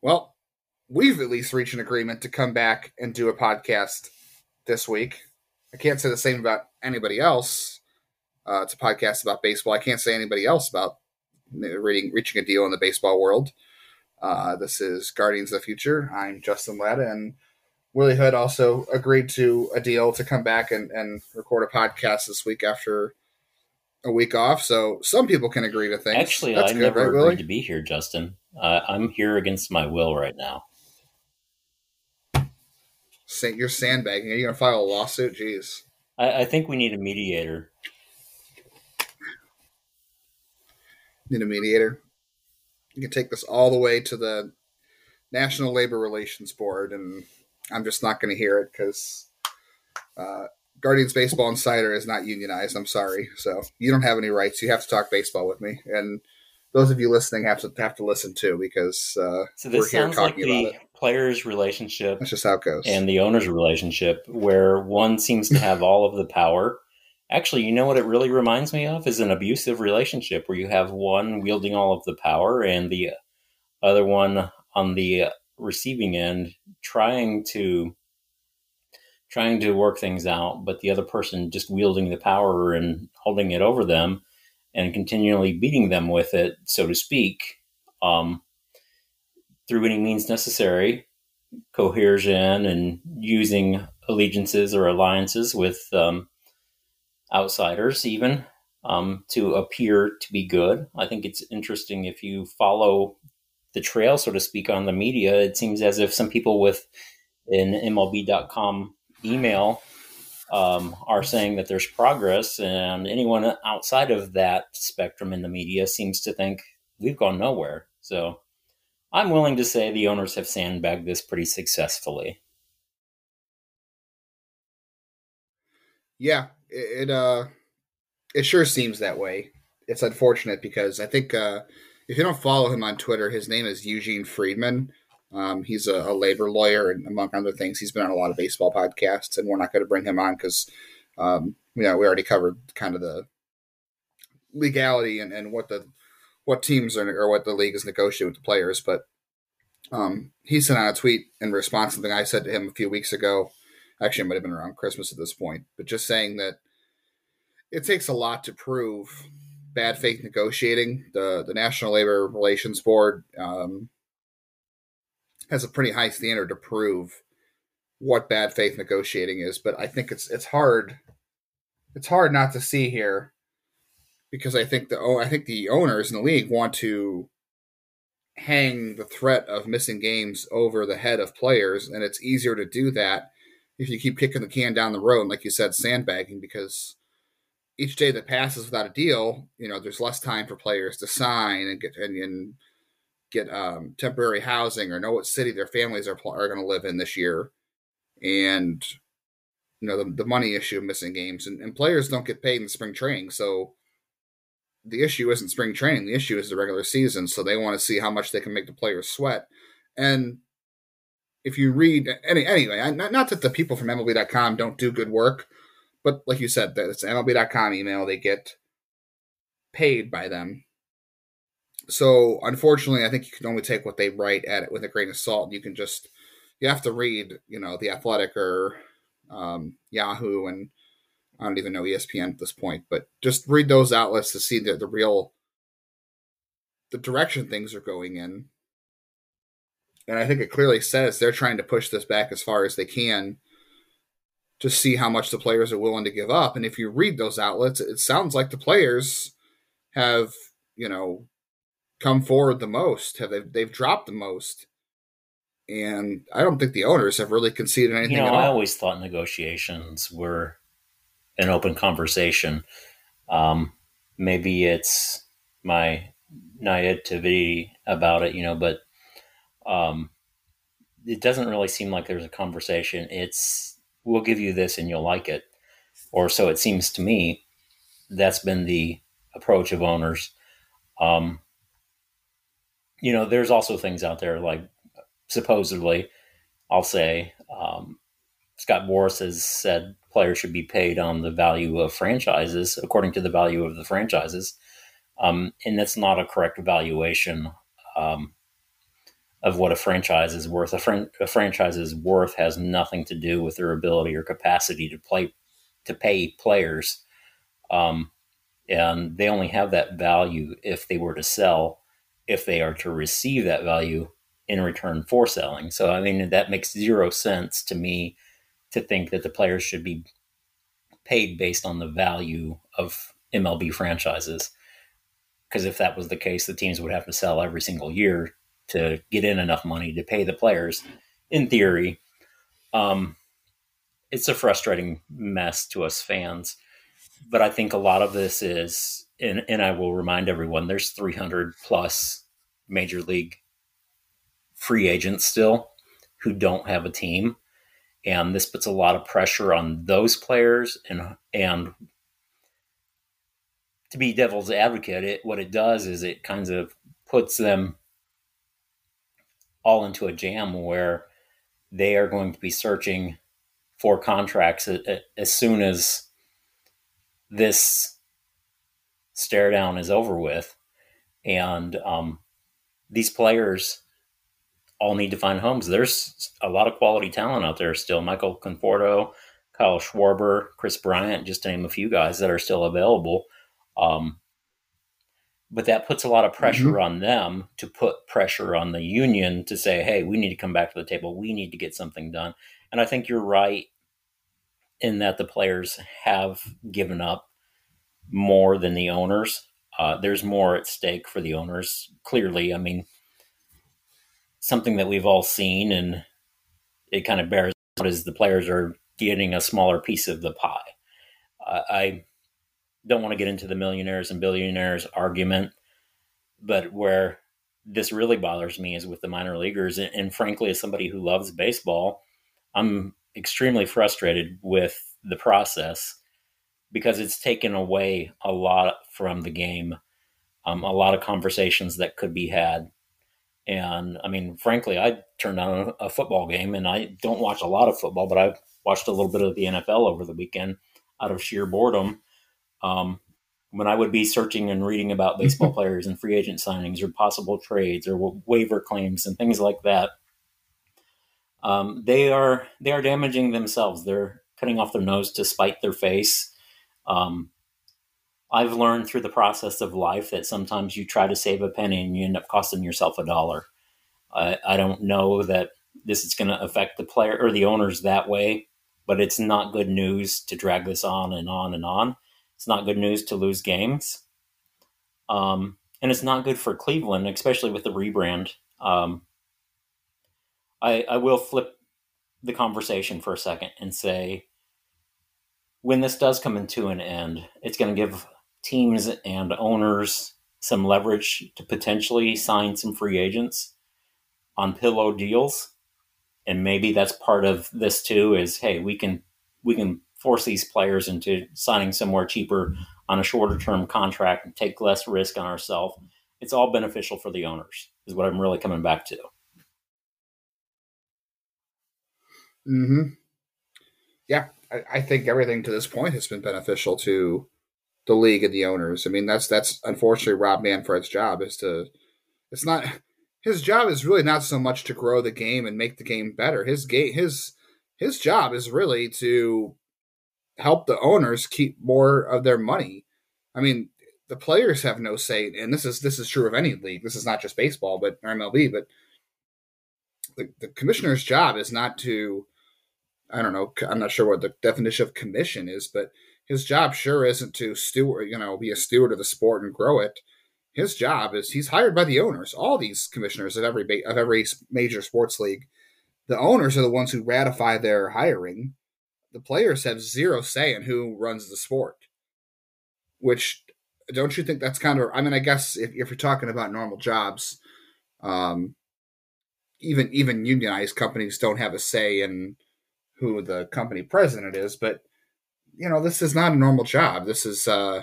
Well, we've at least reached an agreement to come back and do a podcast this week. I can't say the same about anybody else. Uh, it's a podcast about baseball. I can't say anybody else about reading, reaching a deal in the baseball world. Uh, this is Guardians of the Future. I'm Justin Lada, and Willie Hood also agreed to a deal to come back and, and record a podcast this week after a week off. So some people can agree to things. Actually, That's I good, never right, agreed Willie? to be here, Justin. Uh, I'm here against my will right now. You're sandbagging. Are you going to file a lawsuit? Jeez. I, I think we need a mediator. Need a mediator. You can take this all the way to the National Labor Relations Board, and I'm just not going to hear it because uh, Guardians Baseball Insider is not unionized. I'm sorry, so you don't have any rights. You have to talk baseball with me, and those of you listening have to have to listen too because uh, so this sounds like the players' relationship. That's just how it goes, and the owners' relationship, where one seems to have all of the power. Actually, you know what it really reminds me of is an abusive relationship where you have one wielding all of the power and the other one on the receiving end trying to trying to work things out, but the other person just wielding the power and holding it over them and continually beating them with it, so to speak, um, through any means necessary, coercion and using allegiances or alliances with um, outsiders, even um, to appear to be good. I think it's interesting if you follow the trail, so to speak, on the media. It seems as if some people with an MLB.com email um, are saying that there's progress, and anyone outside of that spectrum in the media seems to think we've gone nowhere. So I'm willing to say the owners have sandbagged this pretty successfully. Yeah, it, it uh, it sure seems that way. It's unfortunate because I think uh, if you don't follow him on Twitter, his name is Eugene Freedman. Um, he's a, a, labor lawyer, and among other things, he's been on a lot of baseball podcasts. And we're not going to bring him on because, um, you know, we already covered kind of the legality and, and what the what teams are or what the league is negotiating with the players. But um, he sent out a tweet in response to something I said to him a few weeks ago. Actually, it might have been around Christmas at this point, but just saying that it takes a lot to prove bad faith negotiating. The the National Labor Relations Board um, has a pretty high standard to prove what bad faith negotiating is, but I think it's it's hard it's hard not to see here because I think the I think the owners in the league want to hang the threat of missing games over the head of players, and it's easier to do that if you keep kicking the can down the road, like you said, sandbagging, because each day that passes without a deal, you know, there's less time for players to sign and get and, and get um, temporary housing or know what city their families are are going to live in this year, and you know the, the money issue of missing games and, and players don't get paid in spring training, so the issue isn't spring training. The issue is the regular season. So they want to see how much they can make the players sweat. And if you read any anyway, not, not that the people from MLB.com don't do good work, but like you said, it's MLB.com email. They get paid by them. So unfortunately, I think you can only take what they write at it with a grain of salt. You can just you have to read, you know, the Athletic or um, Yahoo and I don't even know ESPN at this point, but just read those outlets to see the, the real the direction things are going in. And I think it clearly says they're trying to push this back as far as they can to see how much the players are willing to give up. And if you read those outlets, it sounds like the players have, you know, come forward the most, have they, they've dropped the most. And I don't think the owners have really conceded anything. You know, I always thought negotiations were an open conversation. Um, maybe it's my naivety about it, you know, but um, it doesn't really seem like there's a conversation. It's we'll give you this and you'll like it, or so it seems to me. That's been the approach of owners. Um, you know, there's also things out there like supposedly, I'll say, um, Scott Boras has said players should be paid on the value of franchises, according to the value of the franchises. Um, and that's not a correct valuation um, of what a franchise is worth. A, fran- a franchise's worth has nothing to do with their ability or capacity to play to pay players, um, and they only have that value if they were to sell. If they are to receive that value in return for selling, so I mean that makes zero sense to me to think that the players should be paid based on the value of MLB franchises. Because if that was the case, the teams would have to sell every single year to get in enough money to pay the players. In theory, um, it's a frustrating mess to us fans. But I think a lot of this is, and, and I will remind everyone, there's 300 plus major league free agents still who don't have a team and this puts a lot of pressure on those players and and to be devil's advocate it what it does is it kind of puts them all into a jam where they are going to be searching for contracts as soon as this stare down is over with and um, these players all need to find homes. There's a lot of quality talent out there still. Michael Conforto, Kyle Schwarber, Kris Bryant, just to name a few guys that are still available. Um, but that puts a lot of pressure mm-hmm. on them to put pressure on the union to say, hey, we need to come back to the table. We need to get something done. And I think you're right in that the players have given up more than the owners. Uh, there's more at stake for the owners. Clearly, I mean, something that we've all seen, and it kind of bears out as the players are getting a smaller piece of the pie. Uh, I don't want to get into the millionaires and billionaires argument, but where this really bothers me is with the minor leaguers. And, and frankly, as somebody who loves baseball, I'm extremely frustrated with the process because it's taken away a lot from the game, um, a lot of conversations that could be had. And I mean, frankly, I turned on a football game and I don't watch a lot of football, but I've watched a little bit of the NFL over the weekend out of sheer boredom. Um, when I would be searching and reading about baseball players and free agent signings or possible trades or waiver claims and things like that, um, they are they are damaging themselves. They're cutting off their nose to spite their face. Um, I've learned through the process of life that sometimes you try to save a penny and you end up costing yourself a dollar. I, I don't know that this is going to affect the player or the owners that way, but it's not good news to drag this on and on and on. It's not good news to lose games. Um, and it's not good for Cleveland, especially with the rebrand. Um, I, I will flip the conversation for a second and say when this does come into an end, it's going to give teams and owners some leverage to potentially sign some free agents on pillow deals and maybe that's part of this too is hey we can we can force these players into signing somewhere cheaper on a shorter term contract and take less risk on ourselves it's all beneficial for the owners is what i'm really coming back to hmm yeah I, I think everything to this point has been beneficial to the league and the owners. I mean, that's that's unfortunately Rob Manfred's job is to. It's not his job is really not so much to grow the game and make the game better. His game his his job is really to help the owners keep more of their money. I mean, the players have no say, and this is this is true of any league. This is not just baseball, but MLB. But the, the commissioner's job is not to. I don't know. I'm not sure what the definition of commission is, but his job sure isn't to steward, you know, be a steward of the sport and grow it. His job is he's hired by the owners. All these commissioners of every of every major sports league, the owners are the ones who ratify their hiring. The players have zero say in who runs the sport. Which don't you think that's kind of? I mean, I guess if, if you're talking about normal jobs, um, even even unionized companies don't have a say in who the company president is, but you know, this is not a normal job. This is uh,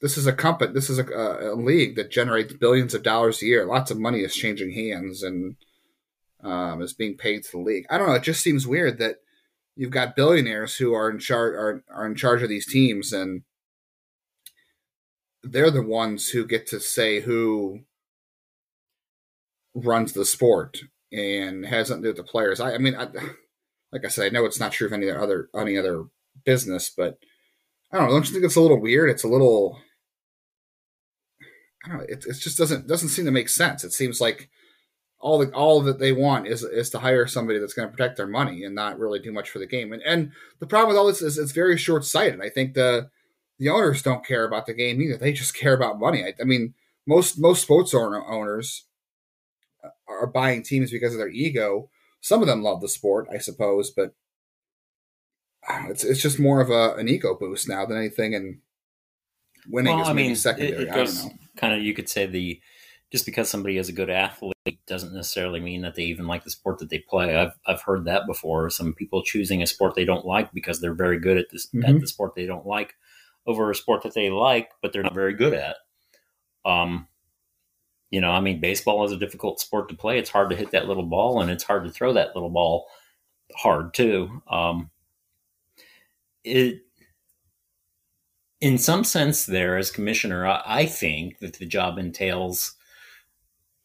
this is a company. This is a, a, league that generates billions of dollars a year. Lots of money is changing hands and um, is being paid to the league. I don't know. It just seems weird that you've got billionaires who are in charge are, are in charge of these teams and they're the ones who get to say who runs the sport and has nothing to do with the players. I, I mean, I, like I said, I know it's not true of any other any other business, but I don't know. Don't you think it's a little weird? It's a little. I don't know. It, it just doesn't doesn't seem to make sense. It seems like all the all that they want is is to hire somebody that's going to protect their money and not really do much for the game. And and the problem with all this is it's very short sighted. I think the the owners don't care about the game either. They just care about money. I, I mean, most most sports owner, owners uh, are buying teams because of their ego. Some of them love the sport, I suppose, but it's it's just more of a an ego boost now than anything. And winning well, is I maybe mean, secondary. It, it goes, I don't know. Kind of, you could say the just because somebody is a good athlete doesn't necessarily mean that they even like the sport that they play. I've I've heard that before. Some people choosing a sport they don't like because they're very good at this mm-hmm. at the sport they don't like over a sport that they like but they're not very good at. Um, you know, I mean, baseball is a difficult sport to play. It's hard to hit that little ball, and it's hard to throw that little ball hard too. Um, it, in some sense, there as commissioner, I, I think that the job entails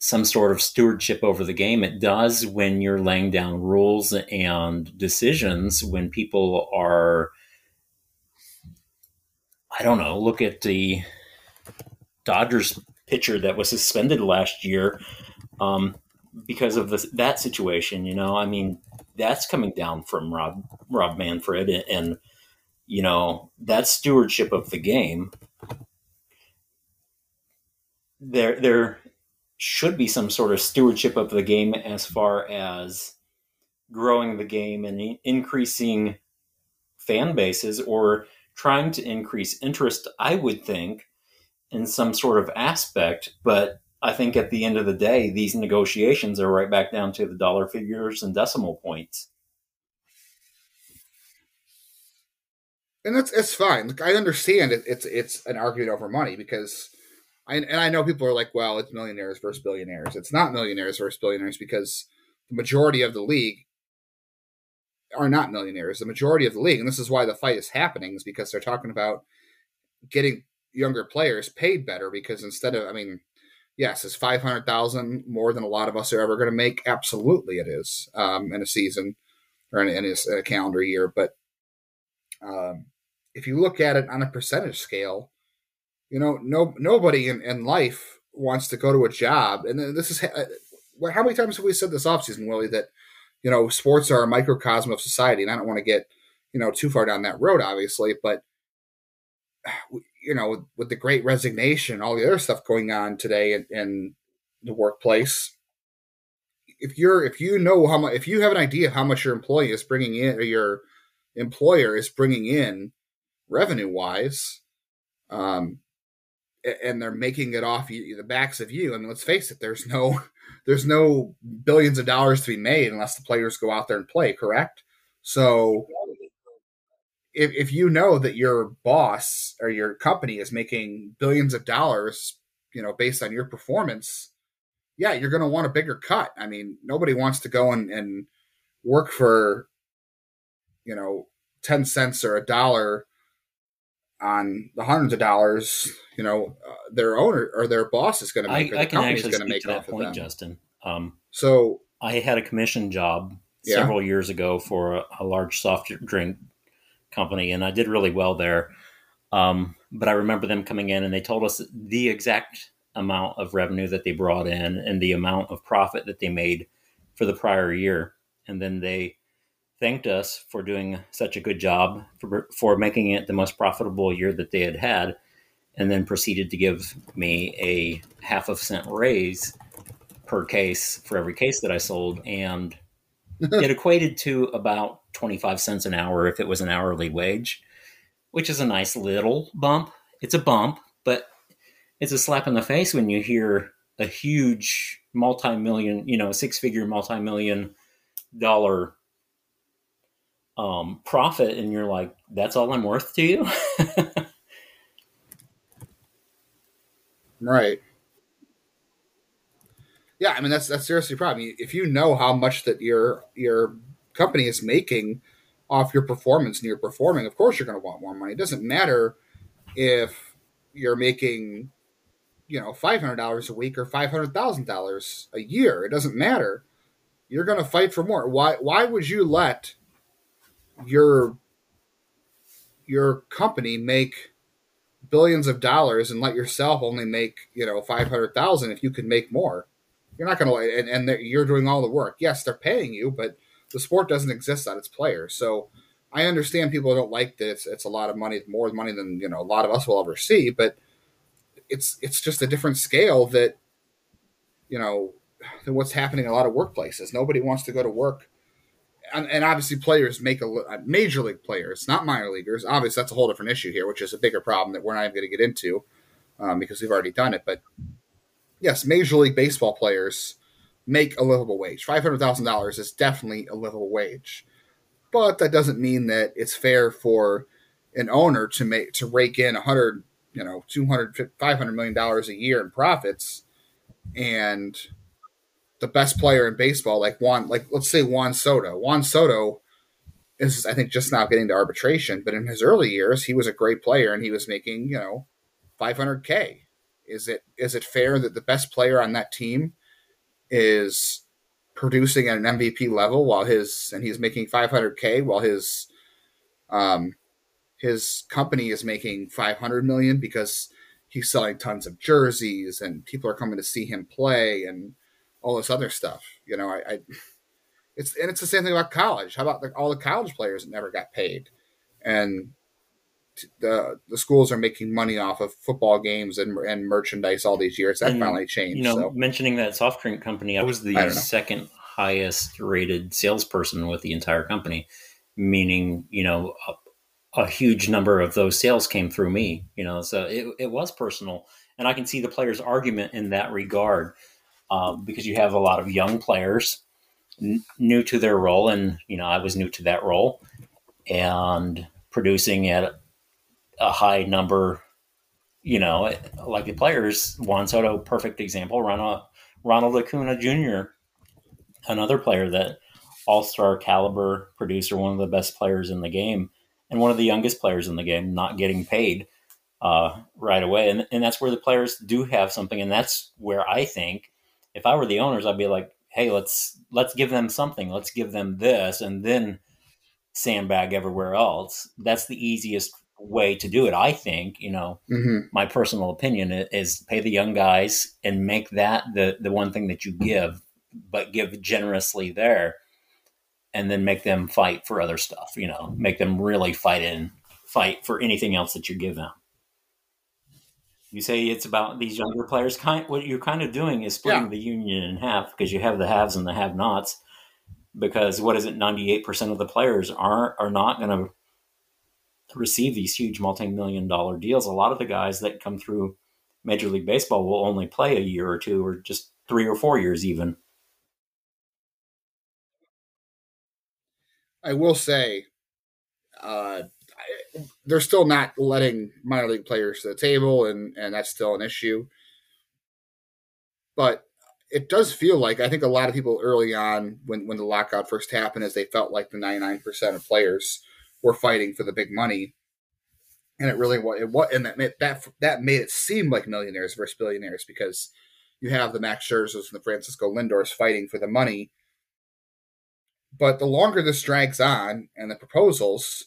some sort of stewardship over the game. It does when you're laying down rules and decisions. When people are, I don't know, look at the Dodgers pitcher that was suspended last year um, because of this, that situation. You know, I mean, that's coming down from Rob Rob Manfred, and, and you know that stewardship of the game. There, there should be some sort of stewardship of the game as far as growing the game and increasing fan bases or trying to increase interest. I would think in some sort of aspect, but I think at the end of the day, these negotiations are right back down to the dollar figures and decimal points. And that's it's fine. Like, I understand it, it's it's an argument over money because I and I know people are like, well, it's millionaires versus billionaires. It's not millionaires versus billionaires because the majority of the league are not millionaires. The majority of the league, and this is why the fight is happening, is because they're talking about getting younger players paid better because instead of, I mean, yes, is five hundred thousand more than a lot of us are ever going to make? Absolutely, it is um, in a season or in, in, a, in a calendar year. But um, if you look at it on a percentage scale, you know, no nobody in, in life wants to go to a job, and this is uh, how many times have we said this offseason, Willie, that you know sports are a microcosm of society, and I don't want to get you know too far down that road, obviously, but you know, with the great resignation, all the other stuff going on today in, in the workplace, if you're if you know how much if you have an idea of how much your employee is bringing in or your employer is bringing in revenue wise, um, and they're making it off you, the backs of you. Mean, let's face it, there's no there's no billions of dollars to be made unless the players go out there and play. Correct? So if, if you know that your boss or your company is making billions of dollars, you know, based on your performance, yeah, you're going to want a bigger cut. I mean, nobody wants to go and, and work for, you know, 10 cents or a dollar on the hundreds of dollars, you know, uh, their owner or their boss is going to make. I, I can actually speak make to that point, Justin. Um, so I had a commission job yeah. several years ago for a, a large soft drink company, and I did really well there. Um, but I remember them coming in and they told us the exact amount of revenue that they brought in and the amount of profit that they made for the prior year. And then they thanked us for doing such a good job for, for making it the most profitable year that they had had, and then proceeded to give me a half of cent raise per case for every case that I sold. And it equated to about 25 cents an hour if it was an hourly wage, which is a nice little bump. It's a bump, but it's a slap in the face when you hear a huge multi-million, you know, six-figure multi-million dollar um, profit, and you're like, "That's all I'm worth to you." right. Yeah, I mean that's that's seriously a problem. If you know how much that your your company is making off your performance and you're performing, of course you're going to want more money. It doesn't matter if you're making, you know, five hundred dollars a week or five hundred thousand dollars a year. It doesn't matter. You're going to fight for more. Why? Why would you let your your company make billions of dollars and let yourself only make you know five hundred thousand if you could make more? You're not going to, and, and you're doing all the work. Yes, they're paying you, but the sport doesn't exist on its players. So I understand people don't like this. It's a lot of money, more money than you know a lot of us will ever see. But it's it's just a different scale that you know than what's happening in a lot of workplaces. Nobody wants to go to work, and, and obviously players make a, major league players, not minor leaguers. Obviously, that's a whole different issue here, which is a bigger problem that we're not even going to get into um, because we've already done it. But yes, major league baseball players make a livable wage. Five hundred thousand dollars is definitely a livable wage but that doesn't mean that it's fair for an owner to make to rake in a 100 you know 200 500 million dollars a year in profits and the best player in baseball like Juan like let's say Juan Soto. Juan Soto is I think just now getting to arbitration but in his early years he was a great player and he was making you know 500k is it is it fair that the best player on that team is producing at an MVP level while his and he's making 500k while his um his company is making 500 million because he's selling tons of jerseys and people are coming to see him play and all this other stuff. You know, I, I it's and it's the same thing about college. How about the, all the college players that never got paid, and the the schools are making money off of football games and, and merchandise all these years. That and, finally changed. You know, so. mentioning that soft drink company, I was the I second highest rated salesperson with the entire company, meaning you know a, a, huge number of those sales came through me. You know, so it it was personal, and I can see the players' argument in that regard um, because you have a lot of young players n- new to their role, and you know I was new to that role, and producing at a high number, you know, like the players, Juan Soto, perfect example, Ronald, Ronald Acuna Jr., another player that all star caliber producer, one of the best players in the game, and one of the youngest players in the game, not getting paid uh, right away. And, and that's where the players do have something. And that's where I think if I were the owners, I'd be like, hey, let's let's give them something. Let's give them this, and then sandbag everywhere else. That's the easiest way to do it. I think, you know, mm-hmm. my personal opinion is pay the young guys and make that the the one thing that you give, but give generously there, and then make them fight for other stuff. You know, make them really fight in fight for anything else that you give them. You say it's about these younger players. Kind what you're kind of doing is splitting yeah. the union in half because you have the haves and the have-nots. Because what is it? Ninety-eight percent of the players are are not going to receive these huge multi-million dollar deals, a lot of the guys that come through Major League Baseball will only play a year or two, or just three or four years, even. I will say, uh, they're still not letting minor league players to the table, and and that's still an issue. But it does feel like I think a lot of people early on, when when the lockout first happened, is they felt like the ninety nine percent of players were fighting for the big money, and it really was. It what and that made, that that made it seem like millionaires versus billionaires because you have the Max Scherzers and the Francisco Lindors fighting for the money. But the longer this drags on, and the proposals,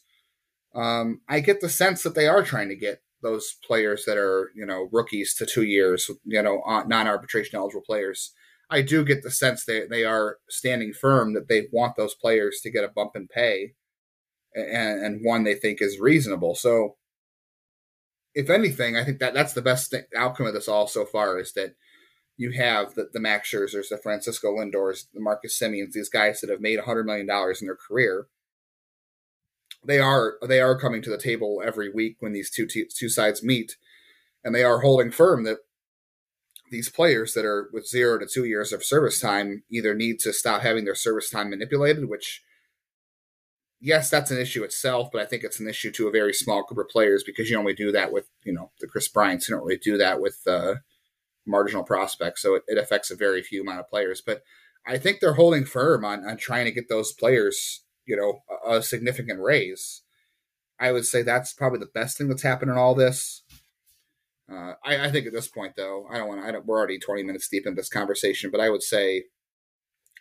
um, I get the sense that they are trying to get those players that are you know rookies to two years, you know, non-arbitration eligible players. I do get the sense that they are standing firm that they want those players to get a bump in pay and, and one they think is reasonable. So, if anything, I think that that's the best outcome of this all so far is that you have the, the Max Scherzers, the Francisco Lindors, the Marcus Semiens, these guys that have made $100 million in their career. They are they are coming to the table every week when these two two sides meet, and they are holding firm that these players that are with zero to two years of service time either need to stop having their service time manipulated, which yes, that's an issue itself, but I think it's an issue to a very small group of players because you only do that with, you know, the Kris Bryants. You don't really do that with uh, marginal prospects. So it, it, affects a very few amount of players. But I think they're holding firm on, on trying to get those players you know a, a significant raise. I would say that's probably the best thing that's happened in all this. Uh, I, I, think at this point, though, I don't want to. We're already twenty minutes deep in this conversation, but I would say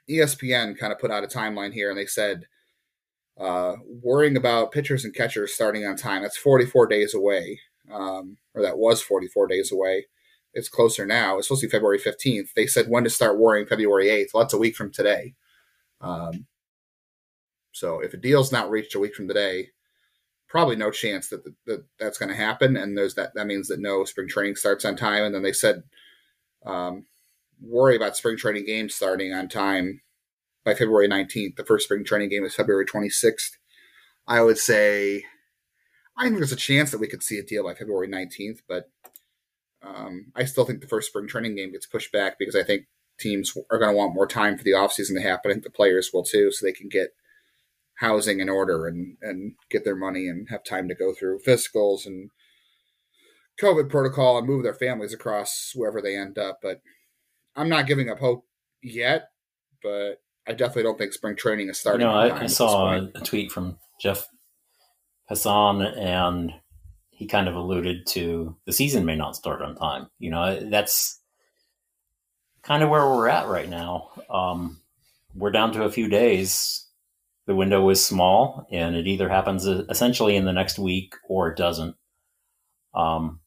ESPN kind of put out a timeline here, and they said uh, worrying about pitchers and catchers starting on time. That's forty four days away, um, or that was forty four days away. It's closer now. It's supposed to be February fifteenth. They said when to start worrying February eighth. Well, that's a week from today. Um, so if a deal's not reached a week from today, probably no chance that, the, that that's going to happen. And there's that that means that no spring training starts on time. And then they said um, worry about spring training games starting on time by February 19th. The first spring training game is February 26th. I would say I think there's a chance that we could see a deal by February 19th, but um, I still think the first spring training game gets pushed back because I think teams are going to want more time for the offseason to happen. I think the players will too, so they can get housing in order and, and get their money and have time to go through fiscals and COVID protocol and move their families across wherever they end up. But I'm not giving up hope yet, but I definitely don't think spring training is starting. You know, I, I saw a, a tweet from Jeff Passan and he kind of alluded to the season may not start on time. You know, that's kind of where we're at right now. Um, we're down to a few days. The window is small, and it either happens essentially in the next week or it doesn't. Um,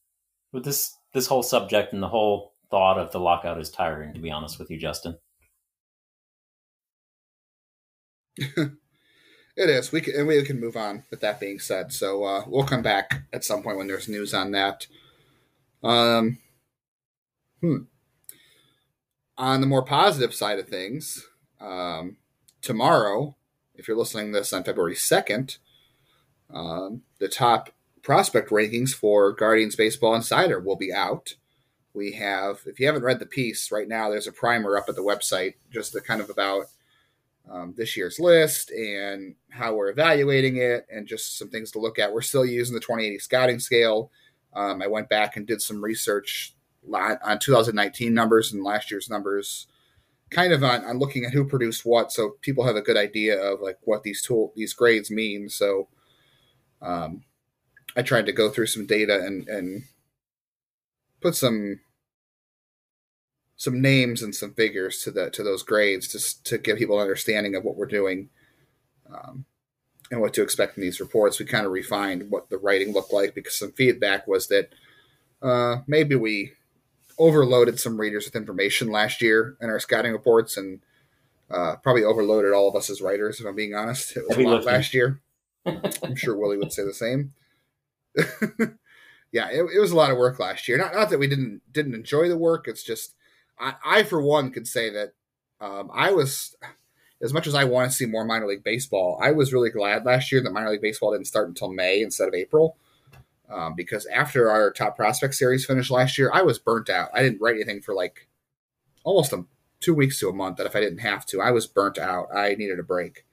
with this this whole subject and the whole thought of the lockout is tiring, to be honest with you, Justin. it is. We can and we can move on. With that being said, so uh, we'll come back at some point when there's news on that. Um, hmm on the more positive side of things, um, tomorrow, if you're listening this on February 2nd, um, the top prospect rankings for Guardians Baseball Insider will be out. We have, if you haven't read the piece right now, there's a primer up at the website just to kind of about um, this year's list and how we're evaluating it and just some things to look at. We're still using the 2080 scouting scale. Um, I went back and did some research on 2019 numbers and last year's numbers, kind of on, on looking at who produced what, so people have a good idea of like what these tool these grades mean. So, um, I tried to go through some data and and put some some names and some figures to the to those grades to to give people an understanding of what we're doing. Um, and what to expect in these reports. We kind of refined what the writing looked like because some feedback was that uh, maybe we overloaded some readers with information last year in our scouting reports and uh, probably overloaded all of us as writers, if I'm being honest. It was Heavy a lot lifting. last year. I'm sure Willie would say the same. yeah, it, it, was a lot of work last year. Not, not that we didn't didn't enjoy the work. It's just I, I for one could say that um, I was as much as I want to see more minor league baseball. I was really glad last year that minor league baseball didn't start until May instead of April um, because after our top prospect series finished last year, I was burnt out. I didn't write anything for like almost a, two weeks to a month. That if I didn't have to, I was burnt out. I needed a break.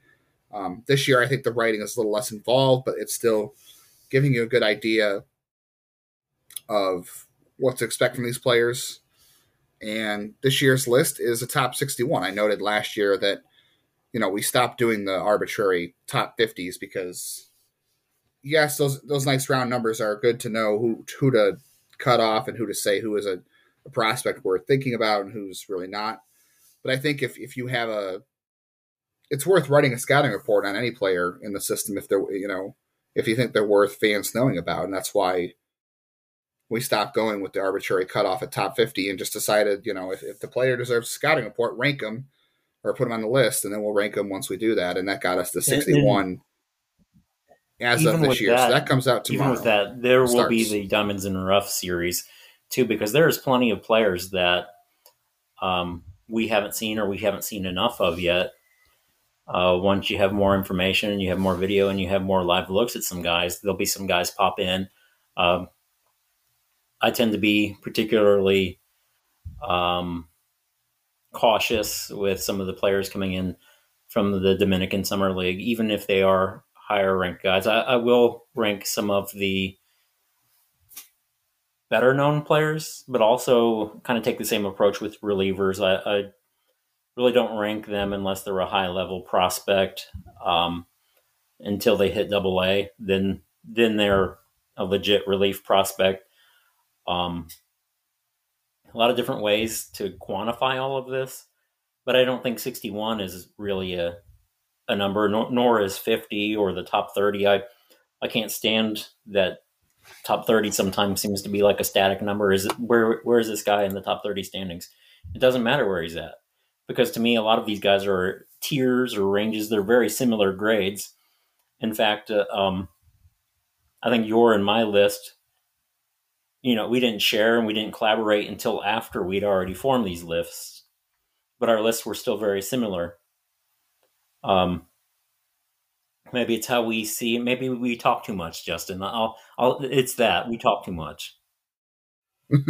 Um, this year, I think the writing is a little less involved, but it's still giving you a good idea of what to expect from these players. And this year's list is a top 61. I noted last year that, you know, we stopped doing the arbitrary top 50s because yes, those those nice round numbers are good to know who who to cut off and who to say who is a, a prospect worth thinking about and who's really not. But I think if if you have a, it's worth writing a scouting report on any player in the system if they're you know if you think they're worth fans knowing about, and that's why we stopped going with the arbitrary cutoff at top 50 and just decided, you know, if, if the player deserves a scouting report, rank them or put them on the list, and then we'll rank them once we do that. And that got us to 61 as even of this year. That, so that comes out tomorrow. Even with that, there will be the Diamonds and Rough series too, because there's plenty of players that um, we haven't seen or we haven't seen enough of yet. Uh, once you have more information and you have more video and you have more live looks at some guys, there'll be some guys pop in. Um, I tend to be particularly um, cautious with some of the players coming in from the Dominican Summer League, even if they are higher rank guys. I, I will rank some of the better known players, but also kind of take the same approach with relievers. I, I really don't rank them unless they're a high level prospect. Um, until they hit double A. Then then they're a legit relief prospect. Um, a lot of different ways to quantify all of this, but I don't think 61 is really a a number, nor, nor is 50 or the top 30. I I can't stand that top 30 sometimes seems to be like a static number. Is it where where is this guy in the top 30 standings? It doesn't matter where he's at because to me a lot of these guys are tiers or ranges. They're very similar grades. In fact, uh, um, I think you're in my list. You know, we didn't share and we didn't collaborate until after we'd already formed these lists, but our lists were still very similar. Um, maybe it's how we see. Maybe we talk too much, Justin. I'll, I'll. It's that we talk too much.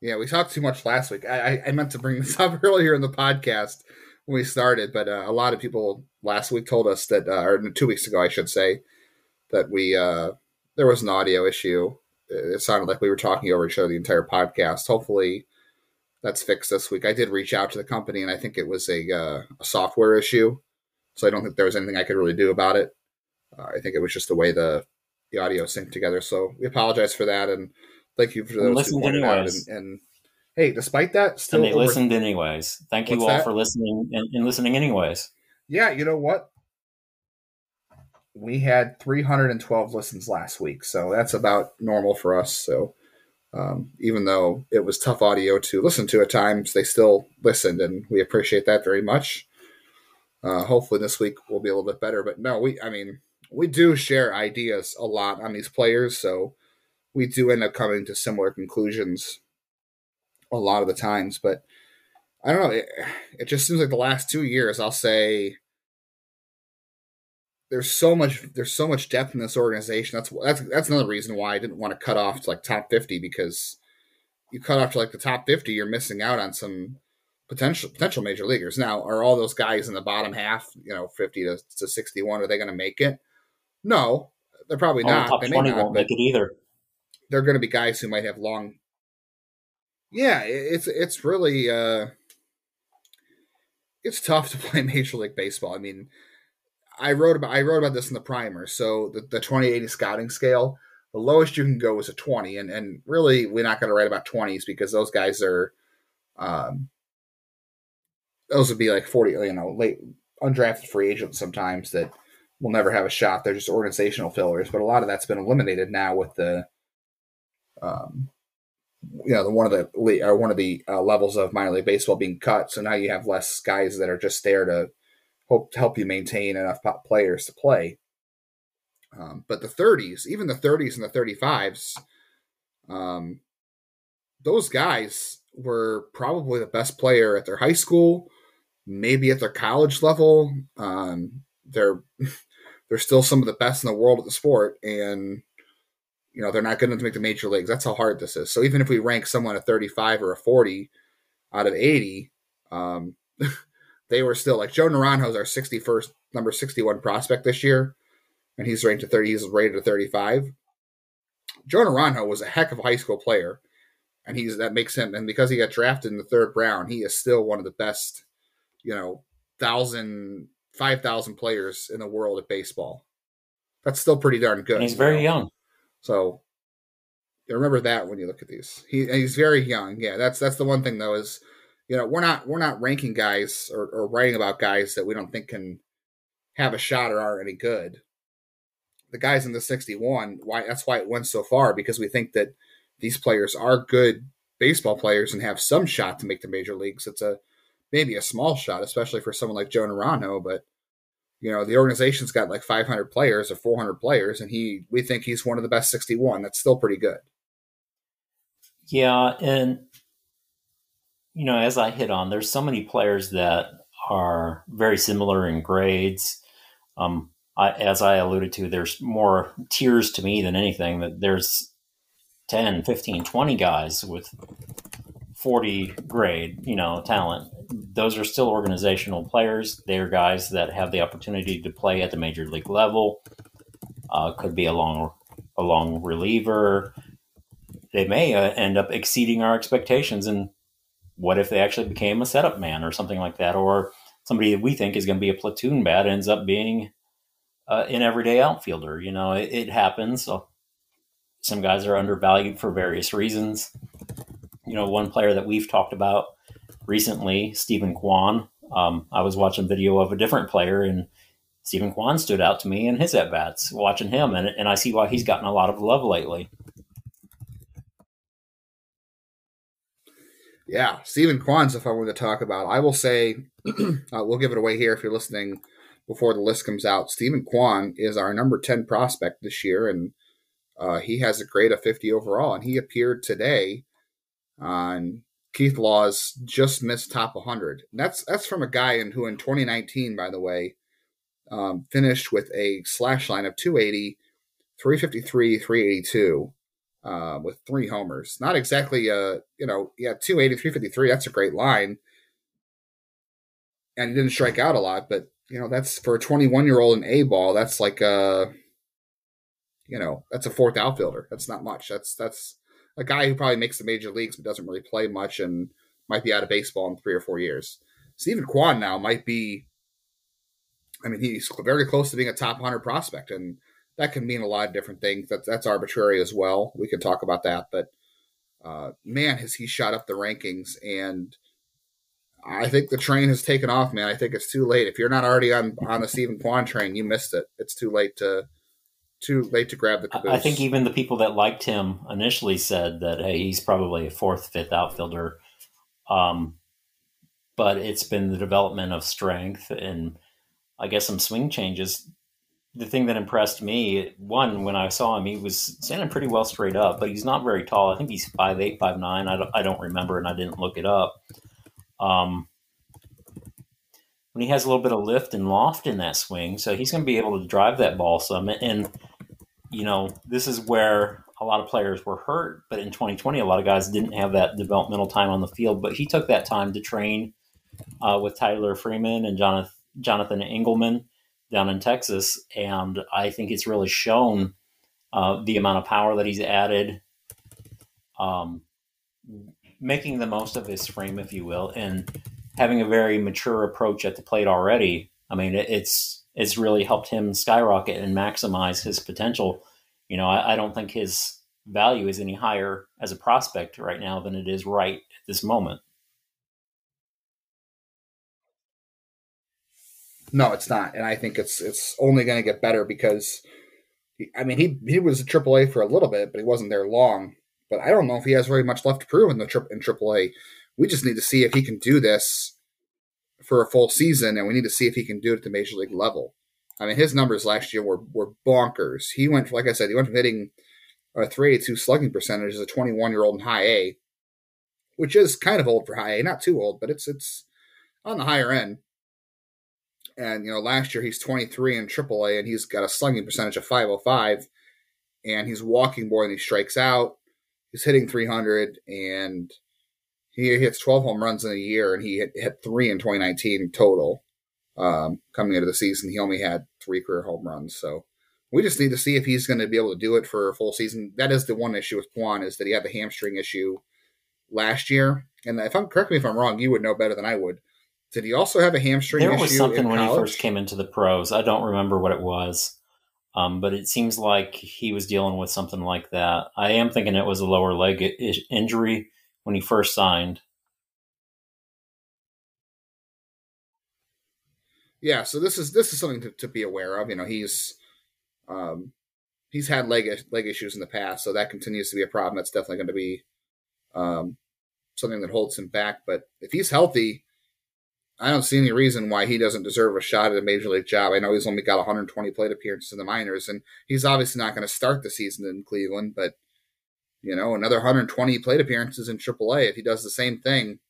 yeah, we talked too much last week. I, I meant to bring this up earlier in the podcast when we started, but uh, a lot of people last week told us that, uh, or two weeks ago, I should say, that we uh, there was an audio issue. It sounded like we were talking over each other the entire podcast. Hopefully, that's fixed this week. I did reach out to the company, and I think it was a, uh, a software issue, so I don't think there was anything I could really do about it. Uh, I think it was just the way the the audio synced together. So we apologize for that, and thank you for those who pointed out. And, and, hey, despite that, still and they over... listened anyways. Thank you What's all that? for listening and, and listening anyways. Yeah, you know what? we had 312 listens last week, so that's about normal for us. So um, even though it was tough audio to listen to at times, they still listened, and we appreciate that very much. Uh, hopefully, this week will be a little bit better. But no, we, I mean, we do share ideas a lot on these players, so we do end up coming to similar conclusions a lot of the times. But I don't know, it, it just seems like the last two years, I'll say there's so much there's so much depth in this organization. That's that's that's another reason why I didn't want to cut off to like top fifty because you cut off to like the top fifty, you're missing out on some potential potential major leaguers. Now, are all those guys in the bottom half, you know, fifty to, to sixty one, are they going to make it? No, they're probably all not. The top they twenty not, won't make it either. They're going to be guys who might have long. Yeah, it's it's really uh, it's tough to play Major League Baseball. I mean, I wrote about I wrote about this in the primer. So the, the 2080 scouting scale, the lowest you can go is a 20, and and really we're not going to write about 20s because those guys are, um, those would be like 40, you know, late undrafted free agents sometimes that will never have a shot. They're just organizational fillers, but a lot of that's been eliminated now with the, um, you know, the one of the or one of the uh, levels of minor league baseball being cut. So now you have less guys that are just there to hope to help you maintain enough players to play. Um, but the 30s, even the 30s and the 35s, um, those guys were probably the best player at their high school, maybe at their college level. Um, they're they're still some of the best in the world at the sport, and you know they're not going to make the major leagues. That's how hard this is. So even if we rank someone a 35 or a 40 out of 80, um, they were still like Joe Naranjo's our 61st number 61 prospect this year, and he's ranked to 30. He's rated to 35. Joe Naranjo was a heck of a high school player, and he's that makes him. And because he got drafted in the third round, he is still one of the best, you know, thousand, five thousand players in the world at baseball. That's still pretty darn good. And he's very know? young, so remember that when you look at these. He he's very young. Yeah, that's that's the one thing though is you know, we're not we're not ranking guys or, or writing about guys that we don't think can have a shot or are any good. The guys in the 61, why that's why it went so far because we think that these players are good baseball players and have some shot to make the major leagues. It's a maybe a small shot, especially for someone like Joe Naranjo, but you know, the organization's got like 500 players or 400 players, and he, we think he's one of the best 61. That's still pretty good. Yeah, and you know, as I hit on, there's so many players that are very similar in grades. Um, I, as I alluded to, there's more tiers to me than anything. That there's 10, 15, 20 guys with 40 grade, you know, talent. Those are still organizational players. They're guys that have the opportunity to play at the major league level. Uh, could be a long, a long reliever. They may uh, end up exceeding our expectations and what if they actually became a setup man or something like that, or somebody that we think is going to be a platoon bat ends up being uh, an everyday outfielder. You know, it, it happens. So some guys are undervalued for various reasons. You know, one player that we've talked about recently, Steven Kwan. Um, I was watching video of a different player, and Steven Kwan stood out to me in his at bats, watching him, and, and I see why he's gotten a lot of love lately. Yeah, Steven Kwan's if I wanted to talk about. I will say, uh, we'll give it away here if you're listening before the list comes out. Steven Kwan is our number 10 prospect this year, and uh, he has a grade of 50 overall, and he appeared today on Keith Law's just missed top 100. And that's that's from a guy in, who in 2019, by the way, um, finished with a slash line of 280, 353, 382 uh, with three homers. Not exactly, uh, you know, yeah, 280, 353. That's a great line. And he didn't strike out a lot, but, you know, that's for a 21 year old in A ball, that's like, uh, you know, that's a fourth outfielder. That's not much. That's, that's a guy who probably makes the major leagues, but doesn't really play much and might be out of baseball in three or four years. Steven Kwan now might be, I mean, he's very close to being a top 100 prospect. And, that can mean a lot of different things. That's that's arbitrary as well. We can talk about that, but uh, man, has he shot up the rankings, and I think the train has taken off. Man, I think it's too late. If you're not already on on the Steven Kwan train, you missed it. It's too late to too late to grab the caboose. I think even the people that liked him initially said that hey, he's probably a fourth, fifth outfielder. Um, but it's been the development of strength and I guess some swing changes the thing that impressed me, one, when I saw him, he was standing pretty well straight up, but he's not very tall. I think he's five eight, five nine. I don't, I don't remember, and I didn't look it up. Um, when he has a little bit of lift and loft in that swing, so he's going to be able to drive that ball some. And you know, this is where a lot of players were hurt, but in 2020, a lot of guys didn't have that developmental time on the field. But he took that time to train uh, with Tyler Freeman and Jonathan Jonathan Engelman down in Texas, and I think it's really shown uh, the amount of power that he's added, um, making the most of his frame, if you will, and having a very mature approach at the plate already. I mean, it's it's really helped him skyrocket and maximize his potential. You know, I, I don't think his value is any higher as a prospect right now than it is right at this moment. No, it's not, and I think it's it's only going to get better because, I mean, he he was a AAA for a little bit, but he wasn't there long. But I don't know if he has very much left to prove in the tri- in AAA. We just need to see if he can do this for a full season, and we need to see if he can do it at the major league level. I mean, his numbers last year were were bonkers. He went, like I said, he went from hitting a 382 slugging percentage as a 21 year old in high A, which is kind of old for high A, not too old, but it's it's on the higher end. And you know, last year he's 23 in AAA, and he's got a slugging percentage of 505, and he's walking more than he strikes out. He's hitting 300, and he hits 12 home runs in a year, and he hit, hit three in 2019 total. Um, coming into the season, he only had three career home runs. So we just need to see if he's going to be able to do it for a full season. That is the one issue with Kwan is that he had the hamstring issue last year. And if I'm correct me if I'm wrong, you would know better than I would. Did he also have a hamstring there was something when he first came into the pros. I don't remember what it was, um, but it seems like he was dealing with something like that. I am thinking it was a lower leg I- injury when he first signed. Yeah, so this is this is something to, to be aware of. You know, he's um, he's had leg leg issues in the past, so that continues to be a problem. That's definitely going to be um, something that holds him back. But if he's healthy, I don't see any reason why he doesn't deserve a shot at a major league job. I know he's only got 120 plate appearances in the minors, and he's obviously not going to start the season in Cleveland. But you know, another 120 plate appearances in AAA. If he does the same thing,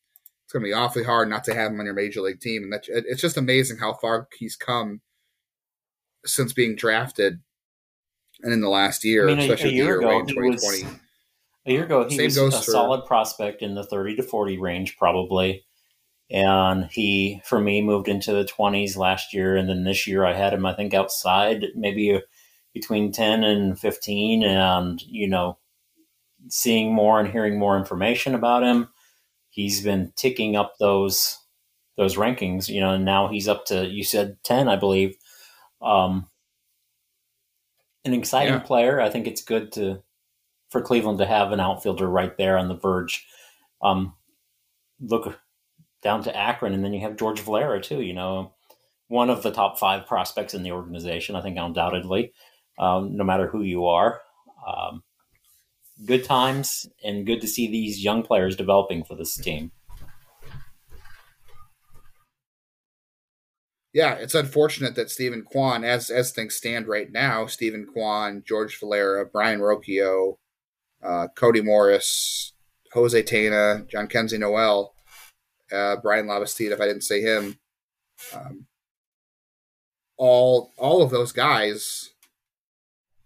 it's going to be awfully hard not to have him on your major league team. And that, it's just amazing how far he's come since being drafted, and in the last year, I mean, especially a, a year the year ago, in 2020. Was, a year ago, he Same was a solid prospect in the 30 to 40 range, probably and he for me moved into the 20s last year and then this year i had him i think outside maybe between 10 and 15 and you know seeing more and hearing more information about him he's been ticking up those those rankings. You know, and now he's up to you said ten, I believe. Um, an exciting yeah. player. I think it's good to for Cleveland to have an outfielder right there on the verge. Um, look down to Akron, and then you have George Valera too. You know, one of the top five prospects in the organization. I think undoubtedly, um, no matter who you are. Um, good times and good to see these young players developing for this team. Yeah, it's unfortunate that Steven Kwan, as as things stand right now, Steven Kwan, George Valera, Brayan Rocchio, uh, Cody Morris, Jose Tena, Kenzie Noel, uh, Bryan Lavastida, if I didn't say him, um, all all of those guys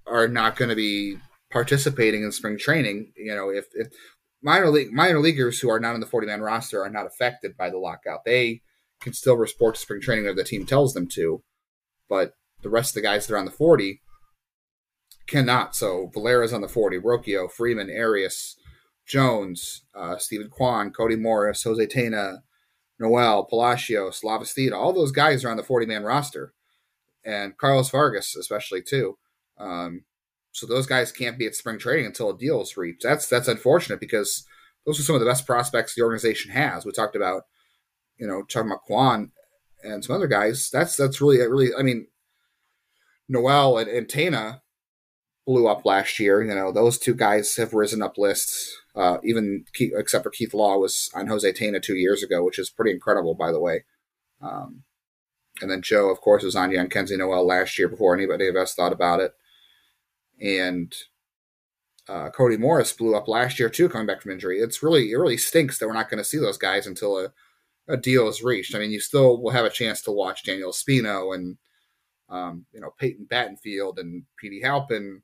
are not going to be participating in spring training. You know, if, if minor league minor leaguers who are not in the forty man roster are not affected by the lockout, they can still report to spring training if the team tells them to. But the rest of the guys that are on the forty cannot. So Valera's on the forty, Rocchio, Freeman, Arias, Jones, uh, Steven Kwan, Cody Morris, Jose Tena, Noel, Palacios, Lavastida, all those guys are on the 40 man roster. And Carlos Vargas, especially, too. Um, so those guys can't be at spring training until a deal is reached. That's that's unfortunate because those are some of the best prospects the organization has. We talked about, you know, talking about Kwan and some other guys. That's that's really really. I mean, Noel and, and Tena blew up last year. You know, those two guys have risen up lists. Uh, even Keith, except for Keith Law was on Jose Tena two years ago, which is pretty incredible, by the way. Um, and then Joe, of course, was on Jhonkensy Noel last year before anybody of us thought about it and uh, Cody Morris blew up last year too, coming back from injury. It's really it really stinks that we're not going to see those guys until a, a deal is reached. I mean, you still will have a chance to watch Daniel Espino and um, you know Peyton Battenfield and Petey Halpin,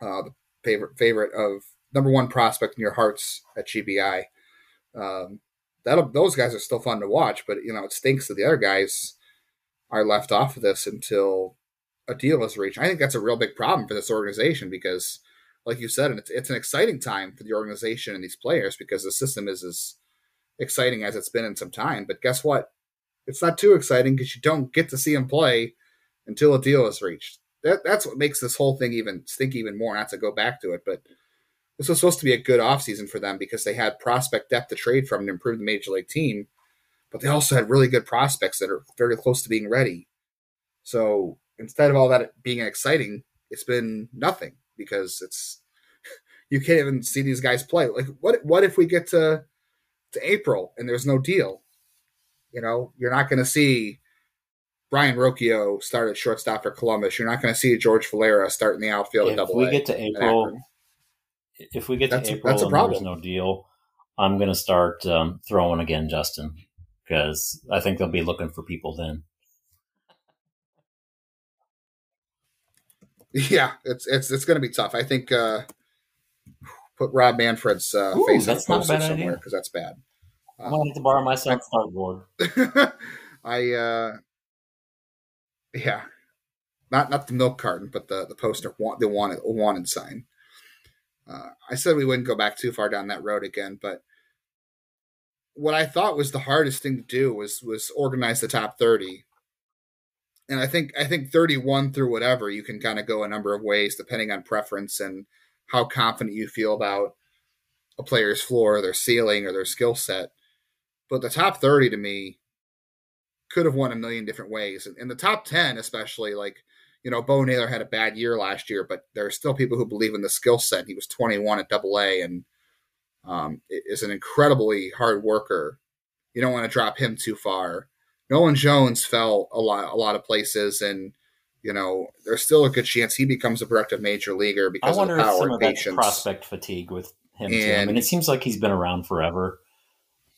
uh, the favorite favorite of number one prospect in your hearts at GBI. Um, that those guys are still fun to watch, but you know it stinks that the other guys are left off of this until a deal is reached. I think that's a real big problem for this organization because, like you said, it's, it's an exciting time for the organization and these players because the system is as exciting as it's been in some time. But guess what? It's not too exciting because you don't get to see them play until a deal is reached. That, that's what makes this whole thing even stink even more. Not to go back to it, but this was supposed to be a good offseason for them because they had prospect depth to trade from to improve the major league team, but they also had really good prospects that are very close to being ready. So instead of all that being exciting, it's been nothing because it's you can't even see these guys play. Like what what if we get to to April and there's no deal? You know, you're not going to see Brayan Rocchio start at shortstop for Columbus. You're not going to see George Valera start in the outfield if at Double we get to April, if we get that's, to April, that's a problem. There's no deal. I'm going to start um, throwing again, Justin, because I think they'll be looking for people then. Yeah, it's it's it's going to be tough. I think uh, put Rob Manfred's uh, Ooh, face that's not bad somewhere because that's bad. Um, I wanted to borrow my son's board. I uh, yeah, not not the milk carton, but the the poster, the wanted wanted sign. Uh, I said we wouldn't go back too far down that road again, but what I thought was the hardest thing to do was was organize the top thirty and I think I think 31 through whatever you can kind of go a number of ways depending on preference and how confident you feel about a player's floor, or their ceiling, or their skill set. But the top 30 to me could have won a million different ways, and, and the top 10 especially, like you know, Bo Naylor had a bad year last year, but there are still people who believe in the skill set. He was 21 at Double A and um, is an incredibly hard worker. You don't want to drop him too far. Nolan Jones fell a lot, a lot of places, and you know there's still a good chance he becomes a productive major leaguer because of the power some and of patience. prospect fatigue with him. And, too. I mean, it seems like he's been around forever.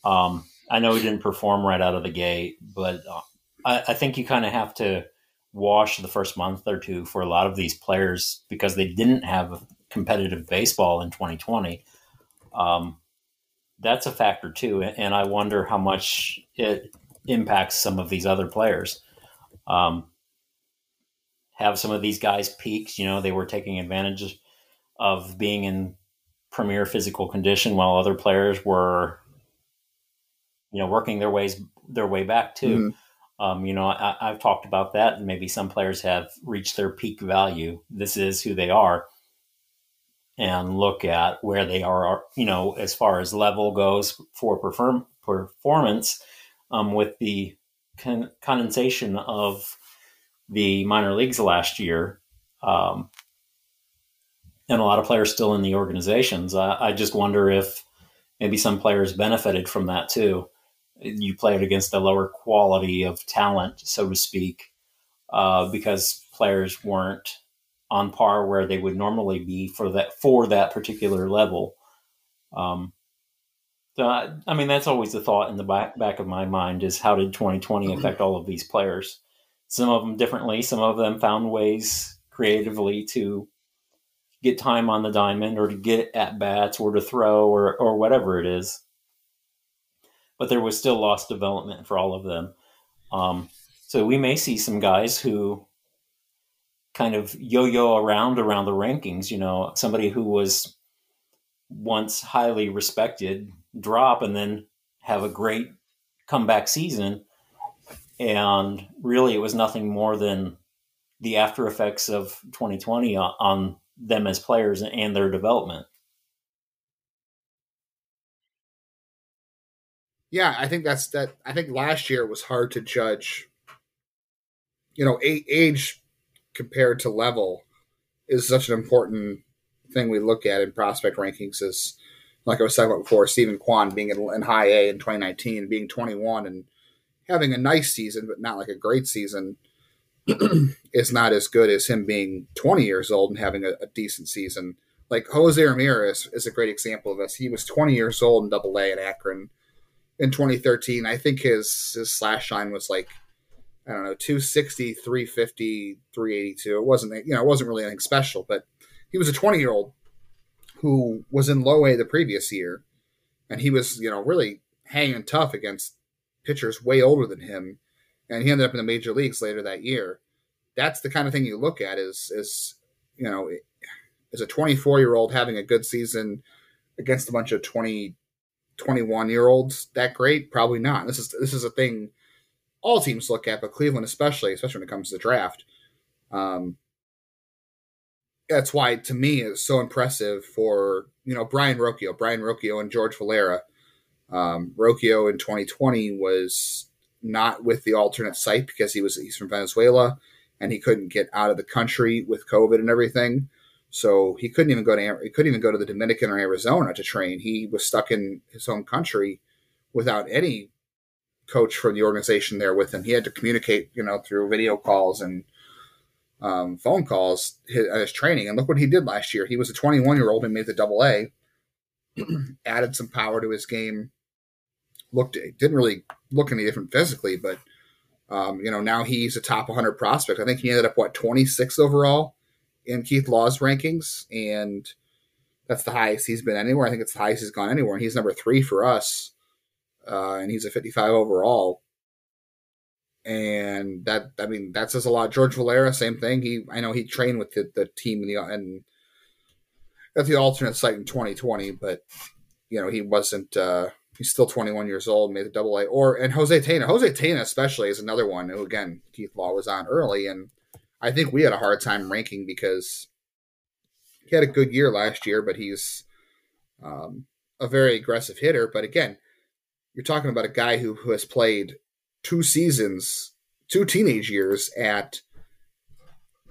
Um, I know he didn't perform right out of the gate, but uh, I, I think you kind of have to wash the first month or two for a lot of these players because they didn't have competitive baseball in 2020. Um, that's a factor too, and I wonder how much it impacts some of these other players. Um, have some of these guys peaks, you know, they were taking advantage of being in premier physical condition while other players were, you know, working their ways their way back too. Mm-hmm. Um, you know, I, have talked about that, and maybe some players have reached their peak value. This is who they are, and look at where they are. You know, as far as level goes for perform- performance, um, with the con- condensation of the minor leagues last year. Um, and a lot of players still in the organizations. I, I just wonder if maybe some players benefited from that too. You play it against a lower quality of talent, so to speak, uh, because players weren't on par where they would normally be for that for that particular level. Um, so I, I, mean, that's always the thought in the back back of my mind is how did 2020 affect all of these players? Some of them differently. Some of them found ways creatively to get time on the diamond or to get at bats or to throw or, or whatever it is. But there was still lost development for all of them. Um, so we may see some guys who kind of yo-yo around around the rankings. You know, somebody who was once highly respected drop and then have a great comeback season. And really, it was nothing more than the after effects of 2020 on them as players and their development. Yeah, I think that's that. I think last year was hard to judge. You know, age compared to level is such an important thing we look at in prospect rankings. Is like I was talking about before, Steven Kwan being in, high A in 2019, being 21 and having a nice season, but not like a great season is not as good as him being 20 years old and having a, a, decent season. Like Jose Ramirez is a great example of this. He was 20 years old in Double A in Akron in 2013. I think his his slash line was like I don't know 260, 350, 382. It wasn't you know it wasn't really anything special, but he was a 20 year old who was in low A the previous year, and he was you know really hanging tough against pitchers way older than him and he ended up in the major leagues later that year. That's the kind of thing you look at is is you know is a 24 year old having a good season against a bunch of 20 21 year olds that great? Probably not. This is this is a thing all teams look at but cleveland especially especially when it comes to the draft. Um that's why to me it's so impressive for you know Brayan Rocchio Brayan Rocchio and george valera. Um Rocchio in 2020 was not with the alternate site because he was he's from Venezuela and he couldn't get out of the country with COVID and everything. So he couldn't even go to he couldn't even go to the Dominican or Arizona to train. He was stuck in his home country without any coach from the organization there with him. He had to communicate, you know, through video calls and um, phone calls his, his training. And look what he did last year. He was a 21 year old and made the Double A, added some power to his game, looked didn't really look any different physically, but um, you know now he's a top 100 prospect. I think he ended up what 26 overall in Keith Law's rankings, and that's the highest he's been anywhere. I think it's the highest he's gone anywhere, and he's number three for us, uh, and he's a 55 overall. And that I mean that says a lot. George Valera, same thing. He I know he trained with the, the team in the and at the alternate site in 2020, but you know he wasn't. Uh, He's still 21 years old, made the double A. Or and Jose Tena. Jose Tena especially is another one who again Keith Law was on early, and I think we had a hard time ranking because he had a good year last year, but he's um, a very aggressive hitter. But again, you're talking about a guy who, who has played two seasons, two teenage years at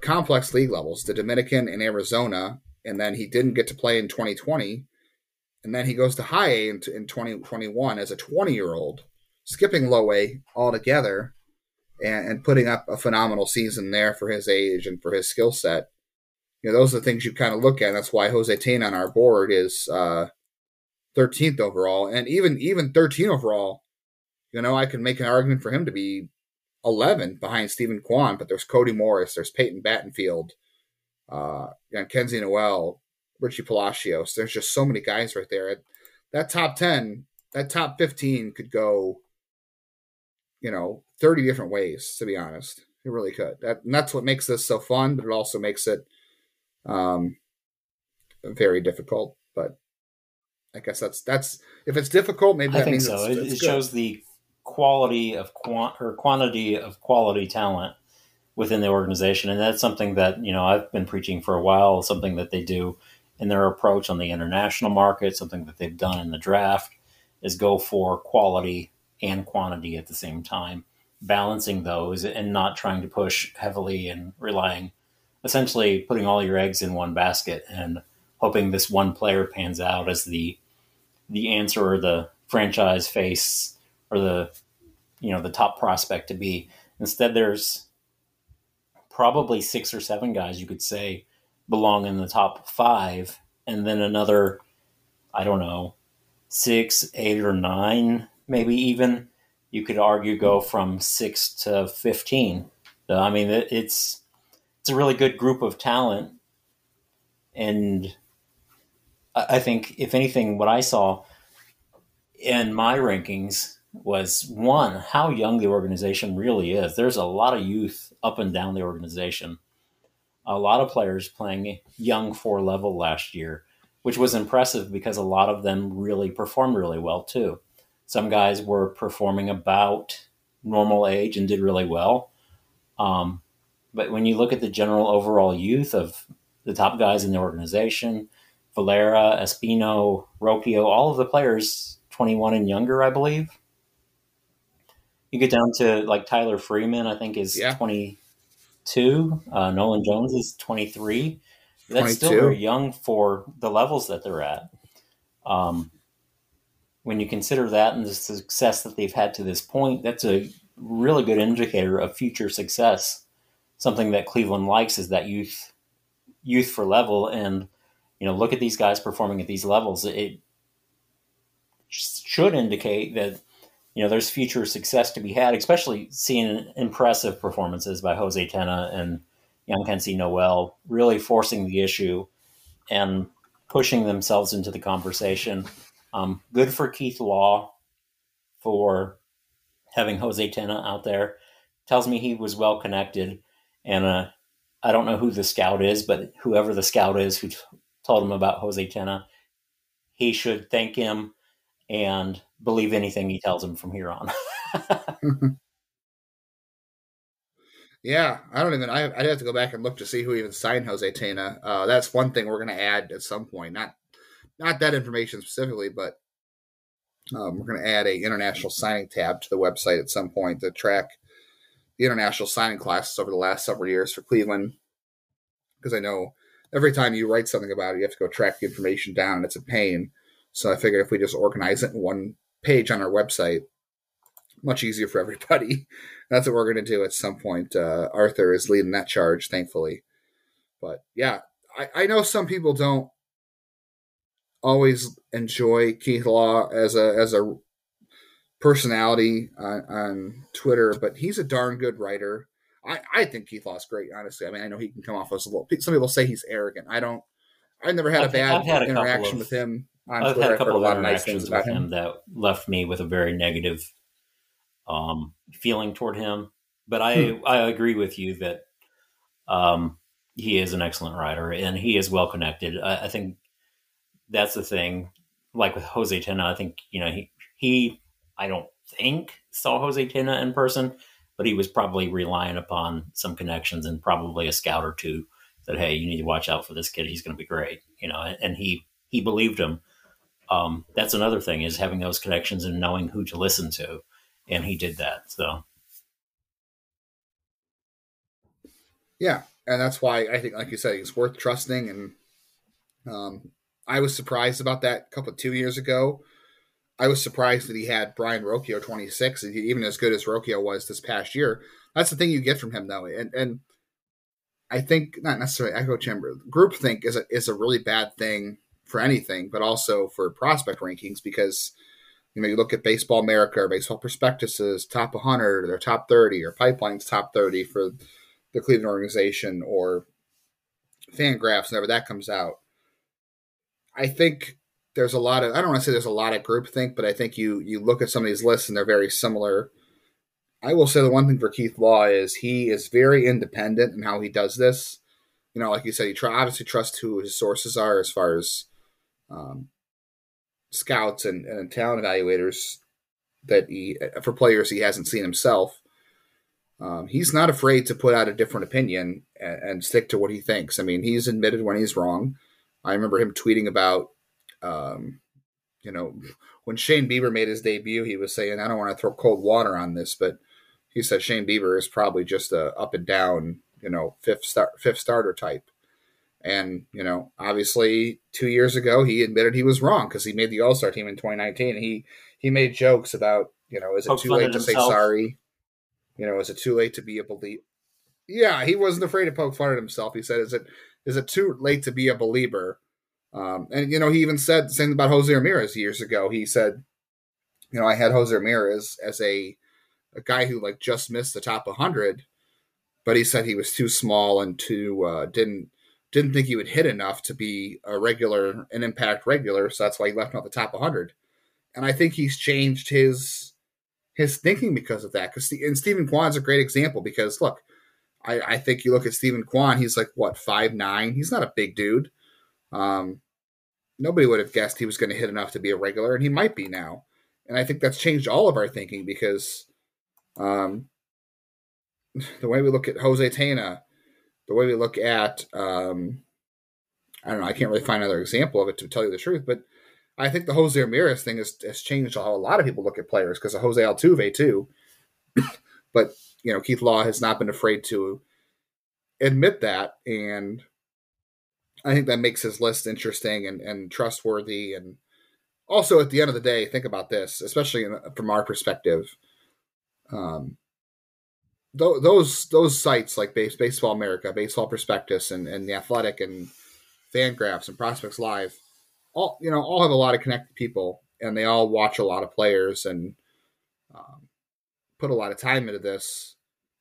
complex league levels, the Dominican and Arizona, and then he didn't get to play in 2020 and then he goes to high A in, in 2021 as a 20 year old, skipping low A altogether and, and putting up a phenomenal season there for his age and for his skill set. You know, those are the things you kind of look at. And that's why Jose Tena on our board is uh, 13th overall. And even even 13 overall, you know, I can make an argument for him to be 11 behind Steven Kwan, but there's Cody Morris, there's Peyton Battenfield, uh, and Kenzie Noel, Richie Palacios. There's just so many guys right there. That top 10, that top 15 could go, you know, 30 different ways, to be honest. It really could. That, and that's what makes this so fun, but it also makes it um, very difficult. But I guess that's, that's, if it's difficult, maybe I think so. It's, it, it's it shows the quality of quant or quantity of quality talent within the organization, and that's something that you know I've been preaching for a while. Something that they do in their approach on the international market, something that they've done in the draft, is go for quality and quantity at the same time, balancing those and not trying to push heavily and relying, essentially putting all your eggs in one basket and hoping this one player pans out as the the answer or the franchise face or the you know the top prospect to be. Instead, there's probably six or seven guys you could say belong in the top five, and then another, I don't know, six, eight, or nine, maybe even. You could argue go from six to fifteen. I mean, it's it's a really good group of talent, and I think if anything, what I saw in my rankings was one how young the organization really is. There's a lot of youth up and down the organization a lot of players playing young four level last year, which was impressive because a lot of them really performed really well too. Some guys were performing about normal age and did really well. Um, but when you look at the general overall youth of the top guys in the organization, Valera, Espino, Rocchio, all of the players 21 and younger, I believe. You get down to like Tyler Freeman, I think is yeah. 20, two. Uh, Nolan Jones is 23. That's 22. still very young for the levels that they're at. Um, when you consider that and the success that they've had to this point, that's a really good indicator of future success. Something that Cleveland likes is that youth, youth for level, and you know, look at these guys performing at these levels. It should indicate that you know, there's future success to be had, especially seeing impressive performances by Jose Tena and Jhonkensy Noel, really forcing the issue and pushing themselves into the conversation. Um, good for Keith Law for having Jose Tena out there. Tells me he was well connected, and uh, I don't know who the scout is, but whoever the scout is who t- told him about Jose Tena, he should thank him and believe anything he tells him from here on. yeah, I don't even. I, would have to go back and look to see who even signed Jose Tena. Uh, that's one thing we're going to add at some point. Not not that information specifically, but um, we're going to add a international signing tab to the website at some point to track the international signing classes over the last several years for Cleveland. Because I know every time you write something about it, you have to go track the information down, and it's a pain. So I figured if we just organize it in one page on our website, much easier for everybody. That's what we're going to do at some point. Uh, Arthur is leading that charge, thankfully. But yeah, I, I know some people don't always enjoy Keith Law as a as a personality on, on Twitter, but he's a darn good writer. I, I think Keith Law's great, honestly. I mean, I know he can come off as a little. Some people say he's arrogant. I don't. I've never had I've, a bad had a interaction of, with him. I've had a couple of interactions nice with him. him. that left me with a very negative um, feeling toward him. But I hmm. I agree with you that um, he is an excellent writer and he is well connected. I, I, think that's the thing. Like with Jose Tena, I think you know he he I don't think saw Jose Tena in person, but he was probably relying upon some connections and probably a scout or two that hey, you need to watch out for this kid. He's going to be great, you know. And, he he believed him um, that's another thing is having those connections and knowing who to listen to and he did that so yeah and that's why i think like you said it's worth trusting and um, i was surprised about that a couple two years ago i was surprised that he had Brayan Rocchio 26 even as good as Rocchio was this past year that's the thing you get from him though and and i think not necessarily echo chamber groupthink is a, is a really bad thing for anything, but also for prospect rankings because you know you look at Baseball America or Baseball Prospectus's top 100 or top 30 or Pipeline's top 30 for the Cleveland organization or Fan Fangraphs whenever that comes out. I think there's a lot of I don't want to say there's a lot of groupthink, but I think you you look at some of these lists and they're very similar. I will say the one thing for Keith Law is he is very independent in how he does this. You know, like you said, he try, obviously trusts who his sources are as far as um, scouts and, and talent evaluators that he for players he hasn't seen himself. Um, he's not afraid to put out a different opinion and, and, stick to what he thinks. I mean, he's admitted when he's wrong. I remember him tweeting about, um, you know, when Shane Bieber made his debut, he was saying, "I don't want to throw cold water on this," but he said Shane Bieber is probably just a up and down, you know, fifth star, fifth starter type. And you know, obviously, two years ago, he admitted he was wrong because he made the All Star team in 2019. he he made jokes about, you know, is it too late to himself. say sorry? You know, is it too late to be a believer? Yeah, he wasn't afraid to poke fun at himself. He said, "Is it is it too late to be a believer?" Um, and you know, he even said the same about Jose Ramirez years ago. He said, "You know, I had Jose Ramirez as a a guy who like just missed the top 100, but he said he was too small and too uh, didn't didn't think he would hit enough to be a regular, an impact regular. So that's why he left him at the top 100. And I think he's changed his his thinking because of that. Because and Steven Kwan's a great example because look, I, I think you look at Steven Kwan, he's like what five nine. He's not a big dude. Um, nobody would have guessed he was going to hit enough to be a regular, and he might be now. And I think that's changed all of our thinking because um, the way we look at Jose Tena, the way we look at um, I don't know, I can't really find another example of it to tell you the truth, but I think the Jose Ramirez thing has, has changed how a lot of people look at players because of Jose Altuve too. but you know, Keith Law has not been afraid to admit that, and I think that makes his list interesting and, and trustworthy. And also, at the end of the day, think about this, especially in, from our perspective. Um, th- those those sites like Base, Baseball America, Baseball Prospectus, and, and the Athletic, and Fangraphs, and Prospects Live all you know all have a lot of connected people, and they all watch a lot of players and um, put a lot of time into this.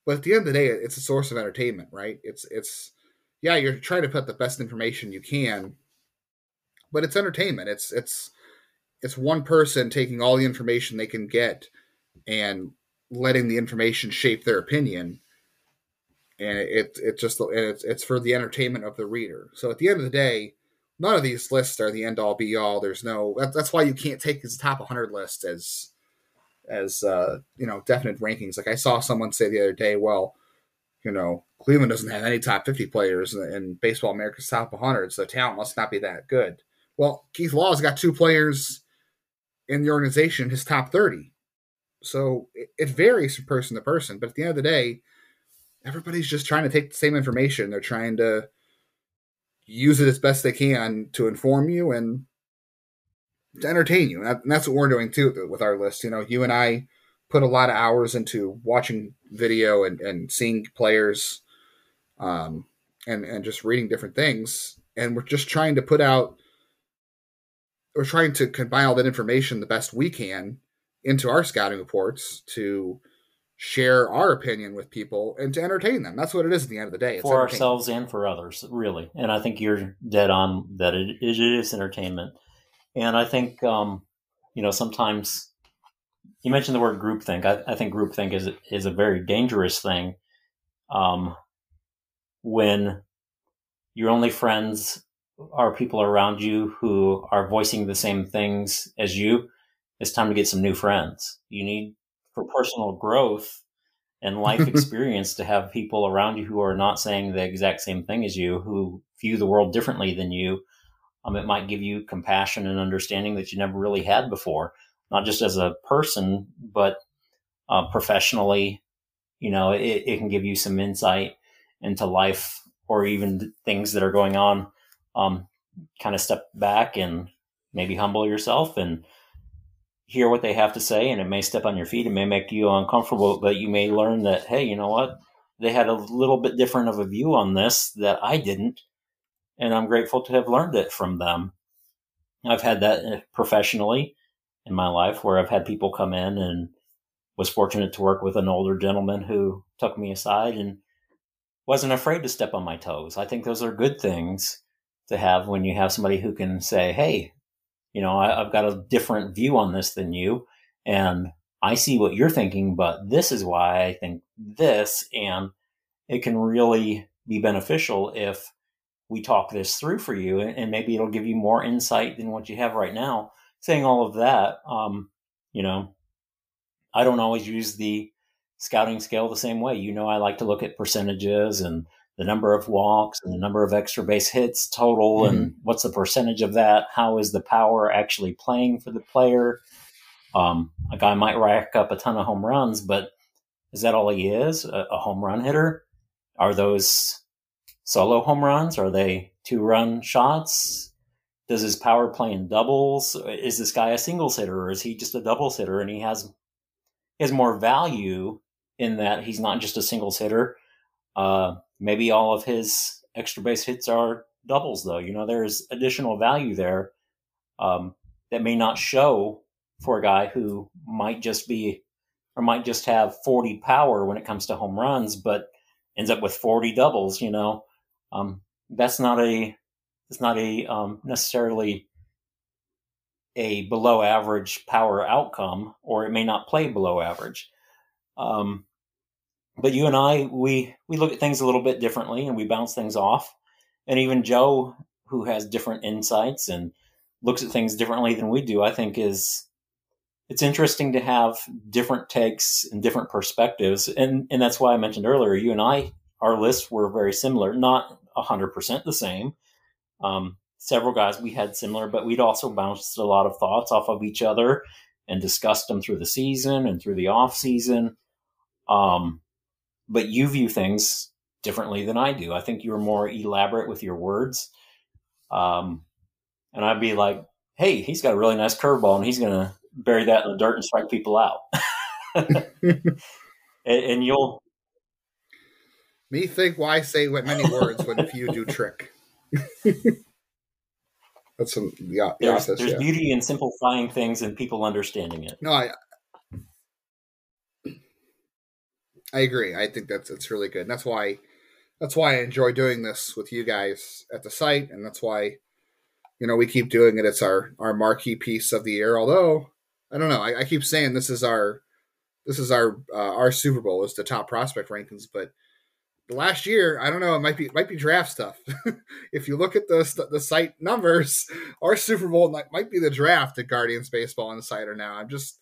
But at the end of the day, it's a source of entertainment, right? It's it's yeah, you're trying to put the best information you can, but it's entertainment. It's it's it's one person taking all the information they can get and letting the information shape their opinion and it it just and it's it's for the entertainment of the reader. So at the end of the day, none of these lists are the end all be all. There's no that, that's why you can't take his top 100 list as as uh, you know definite rankings. Like I saw someone say the other day, well, you know, Cleveland doesn't have any top 50 players in, in Baseball America's top 100, so talent must not be that good. Well, Keith Law's got two players in the organization, his top 30. So it, it varies from person to person, but at the end of the day, everybody's just trying to take the same information. They're trying to use it as best they can to inform you and to entertain you. And that's what we're doing too with our list. You know, you and I put a lot of hours into watching video and, and seeing players um, and, and just reading different things. And we're just trying to put out, we're trying to combine all that information the best we can into our scouting reports to share our opinion with people and to entertain them. That's what it is at the end of the day. It's for ourselves and for others, really. And I think you're dead on that it, it is entertainment. And I think, um, you know, sometimes you mentioned the word groupthink. I, I think groupthink is, is a very dangerous thing. Um, when your only friends are people around you who are voicing the same things as you, it's time to get some new friends. You need for personal growth and life experience to have people around you who are not saying the exact same thing as you, who view the world differently than you. Um, it might give you compassion and understanding that you never really had before, not just as a person, but uh, professionally. You know, it, it, can give you some insight into life or even things that are going on. Um, kind of step back and maybe humble yourself and hear what they have to say and it may step on your feet. It may make you uncomfortable, but you may learn that, hey, you know what? They had a little bit different of a view on this that I didn't. And I'm grateful to have learned it from them. I've had that uh, professionally in my life where I've had people come in and was fortunate to work with an older gentleman who took me aside and wasn't afraid to step on my toes. I think those are good things to have when you have somebody who can say, Hey, you know, I, have got a different view on this than you, and I see what you're thinking, but this is why I think this, and it can really be beneficial if we talk this through for you, and maybe it'll give you more insight than what you have right now. Saying all of that, um, you know, I don't always use the scouting scale the same way. You know, I like to look at percentages and the number of walks and the number of extra base hits total mm-hmm. and what's the percentage of that? How is the power actually playing for the player? Um, a guy might rack up a ton of home runs, but is that all he is? A, a home run hitter? Are those solo home runs? Are they two run shots? Does his power play in doubles? Is this guy a singles hitter or is he just a doubles hitter and he has he has more value in that he's not just a singles hitter? Uh, maybe all of his extra base hits are doubles, though. You know, there's additional value there um, that may not show for a guy who might just be or might just have 40 power when it comes to home runs, but ends up with 40 doubles. You know, um, that's not a it's not a um, necessarily a below average power outcome, or it may not play below average. Um, but you and I, we we look at things a little bit differently, and we bounce things off. And even Joe, who has different insights and looks at things differently than we do, I think is it's interesting to have different takes and different perspectives. And and that's why I mentioned earlier, you and I, our lists were very similar, not hundred percent the same. Um, several guys we had similar, but we'd also bounced a lot of thoughts off of each other and discussed them through the season and through the off season. Um, but you view things differently than I do. I think you're more elaborate with your words. Um, and I'd be like, hey, he's got a really nice curveball and he's going to bury that in the dirt and strike people out. and, and, you'll. Me think why say what many words when a few do trick. That's some yeah. There's, there's yeah. beauty in simplifying things and people understanding it. No, I I agree. I think that's it's really good. And that's why that's why I enjoy doing this with you guys at the site, and that's why you know we keep doing it. It's our our marquee piece of the year. Although I don't know, I, I keep saying this is our this is our uh, our Super Bowl is the top prospect rankings, but last year I don't know it might be it might be draft stuff. if you look at the the site numbers, our Super Bowl might, might be the draft at Guardians Baseball Insider now. I'm just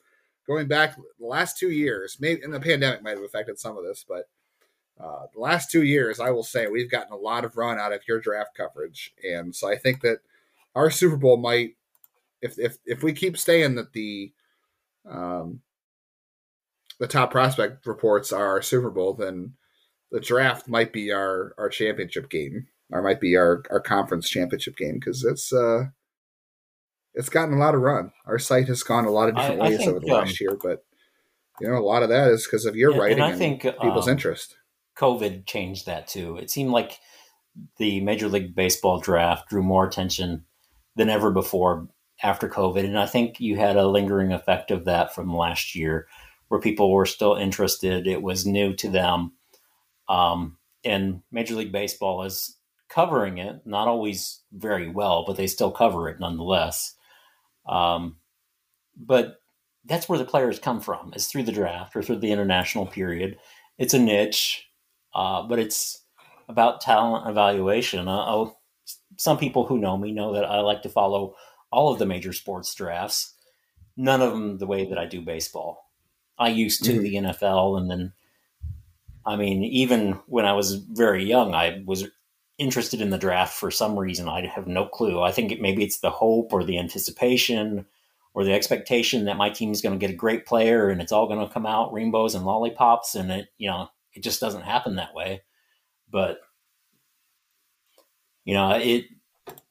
going back the last two years, maybe and the pandemic might have affected some of this, but uh, the last two years, I will say we've gotten a lot of run out of your draft coverage, and so I think that our Super Bowl might, if if if we keep staying that the um, the top prospect reports are our Super Bowl, then the draft might be our our championship game, or might be our our conference championship game because it's uh it's gotten a lot of run. Our site has gone a lot of different I, ways I think, over the um, last year, but you know, a lot of that is because of your and, writing and, I think, people's um, interest. COVID changed that too. It seemed like the Major League Baseball draft drew more attention than ever before after COVID, and I think you had a lingering effect of that from last year, where people were still interested. It was new to them, um, and Major League Baseball is covering it, not always very well, but they still cover it nonetheless. Um, but that's where the players come from is through the draft or through the international period. It's a niche, uh, but it's about talent evaluation. Uh, some people who know me know that I like to follow all of the major sports drafts. None of them the way that I do baseball. I used to mm-hmm. the NFL, and then, I mean, even when I was very young, I was interested in the draft for some reason. I have no clue. I think it, maybe it's the hope or the anticipation or the expectation that my team is going to get a great player and it's all going to come out rainbows and lollipops and it you know it just doesn't happen that way but you know it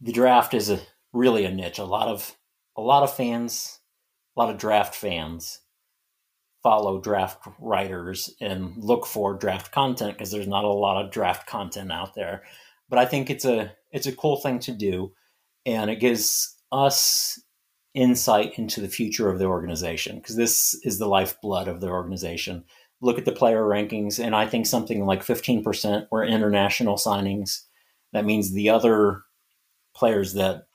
the draft is a really a niche a lot of a lot of fans a lot of draft fans follow draft writers and look for draft content because there's not a lot of draft content out there but I think it's a it's a cool thing to do, and it gives us insight into the future of the organization because this is the lifeblood of the organization. Look at the player rankings, and I think something like 15% were international signings. That means the other players that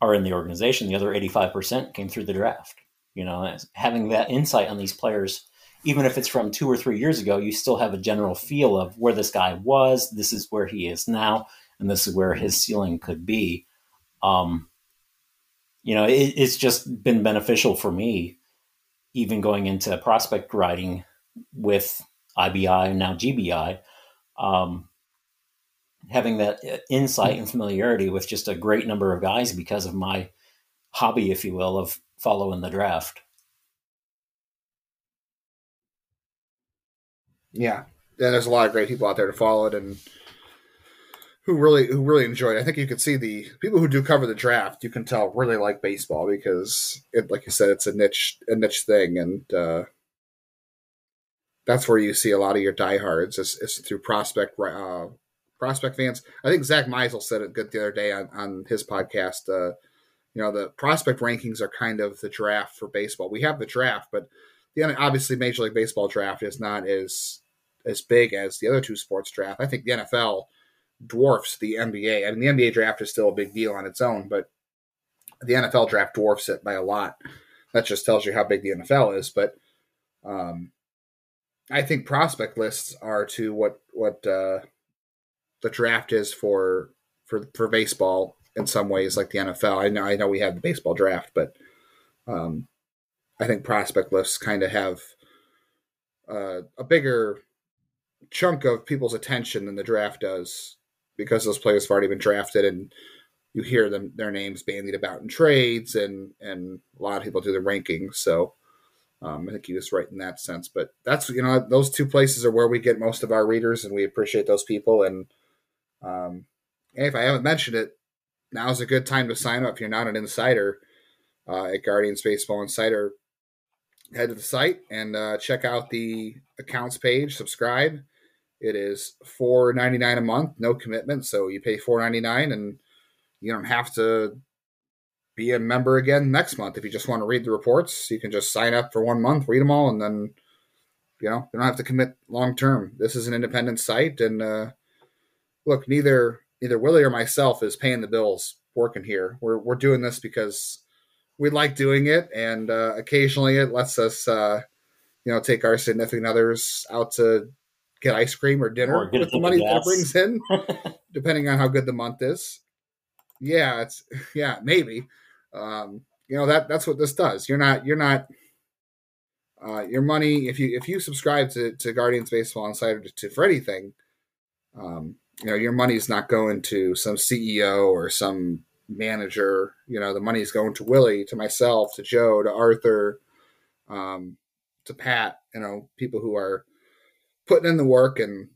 are in the organization, the other 85% came through the draft. You know, having that insight on these players even if it's from two or three years ago, you still have a general feel of where this guy was. This is where he is now, and this is where his ceiling could be. Um, you know, it, it's just been beneficial for me even going into prospect writing with IBI and now GBI, um, having that uh, insight and familiarity with just a great number of guys because of my hobby, if you will, of following the draft. Yeah, and There's a lot of great people out there to follow it, and who really who really enjoy it. I think you can see the people who do cover the draft. You can tell really like baseball because it, like you said, it's a niche a niche thing, and uh, that's where you see a lot of your diehards is, is through prospect uh, prospect fans. I think Zack Meisel said it good the other day on, on his podcast. Uh, you know, the prospect rankings are kind of the draft for baseball. We have the draft, but the obviously Major League Baseball draft is not as as big as the other two sports draft. I think the NFL dwarfs the NBA. I mean, the NBA draft is still a big deal on its own, but the NFL draft dwarfs it by a lot. That just tells you how big the NFL is. But um, I think prospect lists are to what what uh, the draft is for for for baseball in some ways, like the NFL. I know I know we have the baseball draft, but um, I think prospect lists kind of have uh, a bigger chunk of people's attention than the draft does because those players have already been drafted and you hear them their names bandied about in trades and and a lot of people do the rankings. So um, I think he was right in that sense. But that's you know those two places are where we get most of our readers and we appreciate those people. And um, if I haven't mentioned it now's a good time to sign up if you're not an insider uh, at Guardians Baseball Insider head to the site and uh, check out the accounts page subscribe it is four ninety nine a month, no commitment. So you pay four ninety nine, and you don't have to be a member again next month. If you just want to read the reports, you can just sign up for one month, read them all, and then you know you don't have to commit long term. This is an independent site, and uh, look, neither neither Willie or myself is paying the bills working here. We're we're doing this because we like doing it, and uh, occasionally it lets us, uh, you know, take our significant others out to get ice cream or dinner or with the money that it brings in, depending on how good the month is. Yeah, it's yeah, maybe. Um, you know that that's what this does. You're not you're not uh, your money if you if you subscribe to, to Guardians Baseball Insider to, to for anything, um, you know your money's not going to some CEO or some manager. You know the money's going to Willie, to myself, to Joe, to Arthur, um, to Pat. You know people who are putting in the work and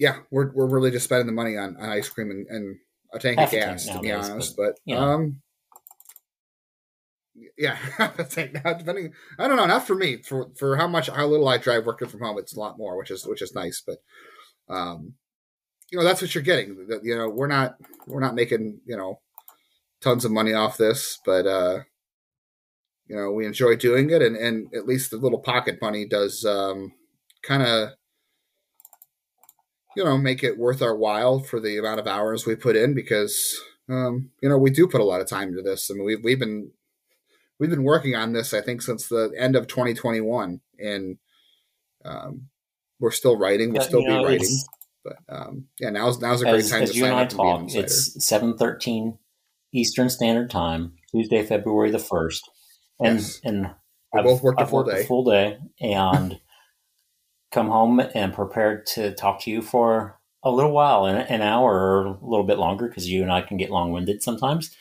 yeah, we're we're really just spending the money on, on ice cream and, and a tank Half of gas, to be honest. But, but um, yeah, now depending, I don't know, not for me. For for how much how little I drive working from home, it's a lot more, which is which is nice. But um, you know, that's what you're getting. You know, we're not we're not making you know tons of money off this, but uh, you know, we enjoy doing it, and and at least the little pocket money does um kind of you know make it worth our while for the amount of hours we put in because um, you know we do put a lot of time into this. I mean we've we've been we've been working on this I think since the end of 2021 and um, we're still writing. We'll still know, be writing. But um, yeah, now's now's a great as, time as to you sign and I up talk. It's seven thirteen Eastern Standard Time, Tuesday, February the first, and yes. and we I've, both worked I've a full worked day. A full day, and come home and prepared to talk to you for a little while, an, an hour or a little bit longer, because you and I can get long winded sometimes.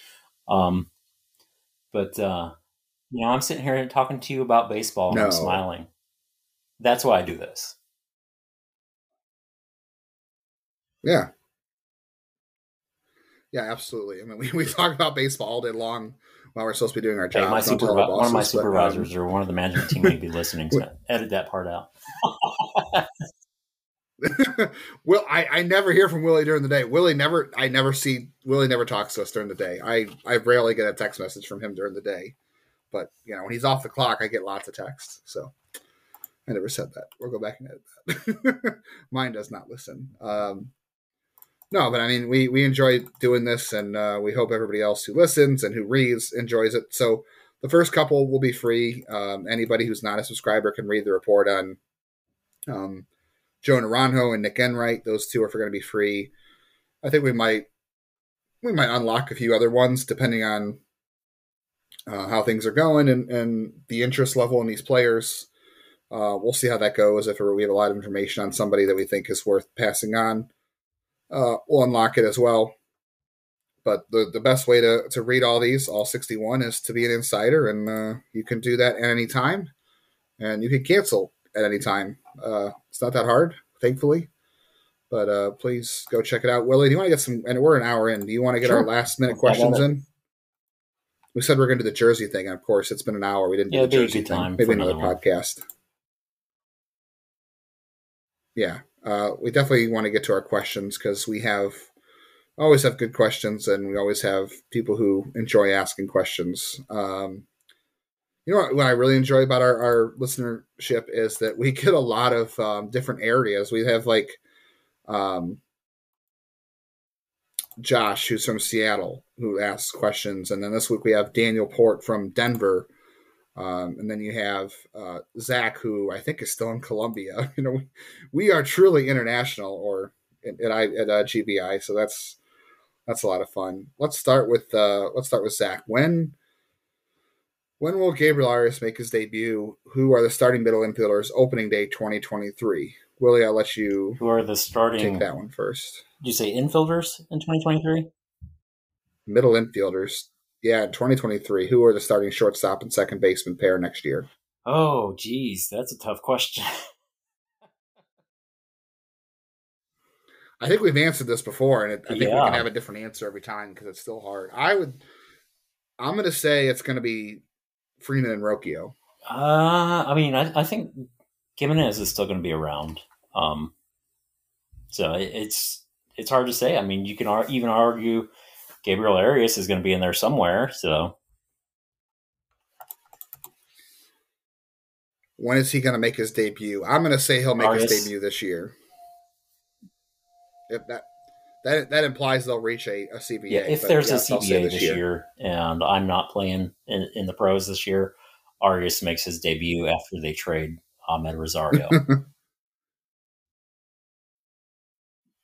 Um, but uh, you know, I'm sitting here talking to you about baseball and I'm smiling. That's why I do this. Yeah. Yeah, absolutely. I mean, we, we talk about baseball all day long while we're supposed to be doing our Hey, job. my tell our supervi- one of my bosses, but, um, supervisors or one of the management team may be listening. So edit that part out. Will I, I never hear from Willie during the day. Willie never I never see Willie never talks to us during the day. I I rarely get a text message from him during the day. But you know, when he's off the clock I get lots of texts. So I never said that. We'll go back and edit that. Mine does not listen. Um no, but I mean we we enjoy doing this and uh, we hope everybody else who listens and who reads enjoys it. So the first couple will be free. Um, anybody who's not a subscriber can read the report on um, Joe Naranjo and Nick Enright. Those two are going to be free. I think we might we might unlock a few other ones depending on uh, how things are going and, and the interest level in these players. Uh, we'll see how that goes. If we have a lot of information on somebody that we think is worth passing on, uh, we'll unlock it as well. But the, the best way to, to read all these, all 61, is to be an insider, and uh, you can do that at any time. And you can cancel at any time. Uh, it's not that hard, thankfully. But uh, please go check it out. Willie, do you want to get some? And we're an hour in. Do you want to get sure. our last minute questions in? We said we are going to do the Jersey thing, and of course, it's been an hour. We didn't yeah, do the Jersey thing. Maybe another podcast. Yeah, uh, we definitely want to get to our questions because we have always have good questions, and we always have people who enjoy asking questions. Um, you know what, what, I really enjoy about our, our listenership is that we get a lot of um, different areas. We have like um, Josh, who's from Seattle, who asks questions, and then this week we have Daniel Port from Denver, um, and then you have uh, Zach, who I think is still in Colombia. You know, we, we are truly international, or at, at, at uh, GBI, so that's that's a lot of fun. Let's start with uh, let's start with Zach. When when will Gabriel Arias make his debut? Who are the starting middle infielders opening day 2023? Willie, I'll let you. Who are the starting? Take that one first. Did you say infielders in 2023? Middle infielders. Yeah, in 2023. Who are the starting shortstop and second baseman pair next year? Oh, geez, that's a tough question. I think we've answered this before, and it, I think yeah. we can have a different answer every time because it's still hard. I would. I'm going to say it's going to be Freeman and Rocchio. Uh, I mean, I, I think Gimenez is still going to be around. Um, so it's it's hard to say. I mean, you can ar- even argue Gabriel Arias is going to be in there somewhere. So when is he going to make his debut? I'm going to say he'll make Arias. his debut this year. If that that that implies they'll reach a, a CBA. Yeah, if there's a CBA this, this year. year. and I'm not playing in, in the pros this year, Arias makes his debut after they trade Amed Rosario.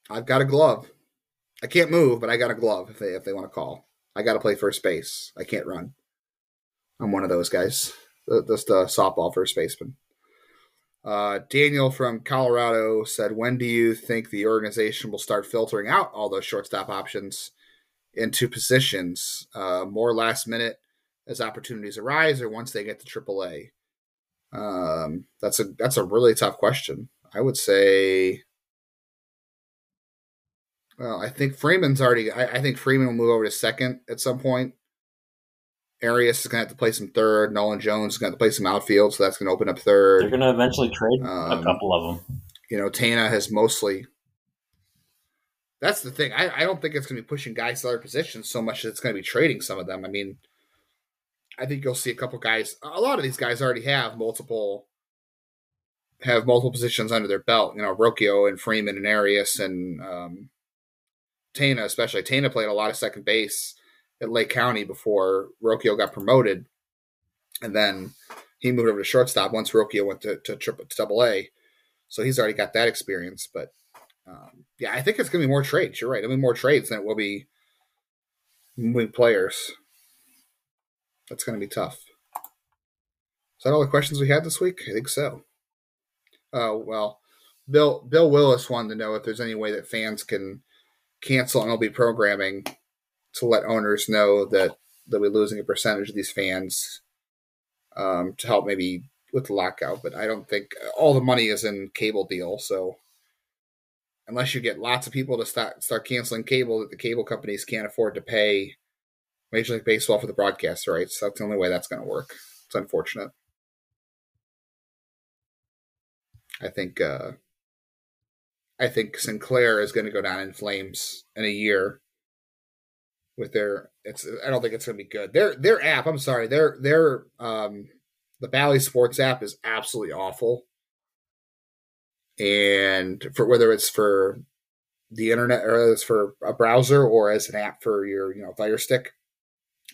I've got a glove. I can't move, but I got a glove if they if they want to call. I got to play first base. I can't run. I'm one of those guys. Just a softball first baseman. Uh, Daniel from Colorado said, "When do you think the organization will start filtering out all those shortstop options into positions uh, more last minute as opportunities arise, or once they get to AAA?" Um, that's a that's a really tough question. I would say well, I think Freeman's already. I, I, think Freeman will move over to second at some point. Arias is going to have to play some third. Nolan Jones is going to, to play some outfield, so that's going to open up third. They're going to eventually trade um, a couple of them. You know, Tena has mostly. That's the thing. I, I don't think it's going to be pushing guys to other positions so much that it's going to be trading some of them. I mean, I think you'll see a couple guys. A lot of these guys already have multiple have multiple positions under their belt. You know, Rocchio and Freeman and Arias and um, Tena, especially. Tena played a lot of second base at Lake County before Rocchio got promoted, and then he moved over to shortstop once Rocchio went to to, triple, to double A. So he's already got that experience. But um, yeah, I think it's going to be more trades. You're right. I mean, more trades than it will be moving players. That's going to be tough. Is that all the questions we had this week? I think so. Uh, well, Bill Bill Willis wanted to know if there's any way that fans can cancel MLB programming to let owners know that they'll be losing a percentage of these fans um, to help maybe with the lockout. But I don't think all the money is in cable deal. So unless you get lots of people to start start canceling cable that the cable companies can't afford to pay Major League Baseball for the broadcast rights, that's the only way that's going to work. It's unfortunate. I think uh, I think Sinclair is going to go down in flames in a year with their it's I don't think it's going to be good. Their their app, I'm sorry, their their um the Bally Sports app is absolutely awful. And for whether it's for the internet or it's for a browser or as an app for your, you know, Fire Stick,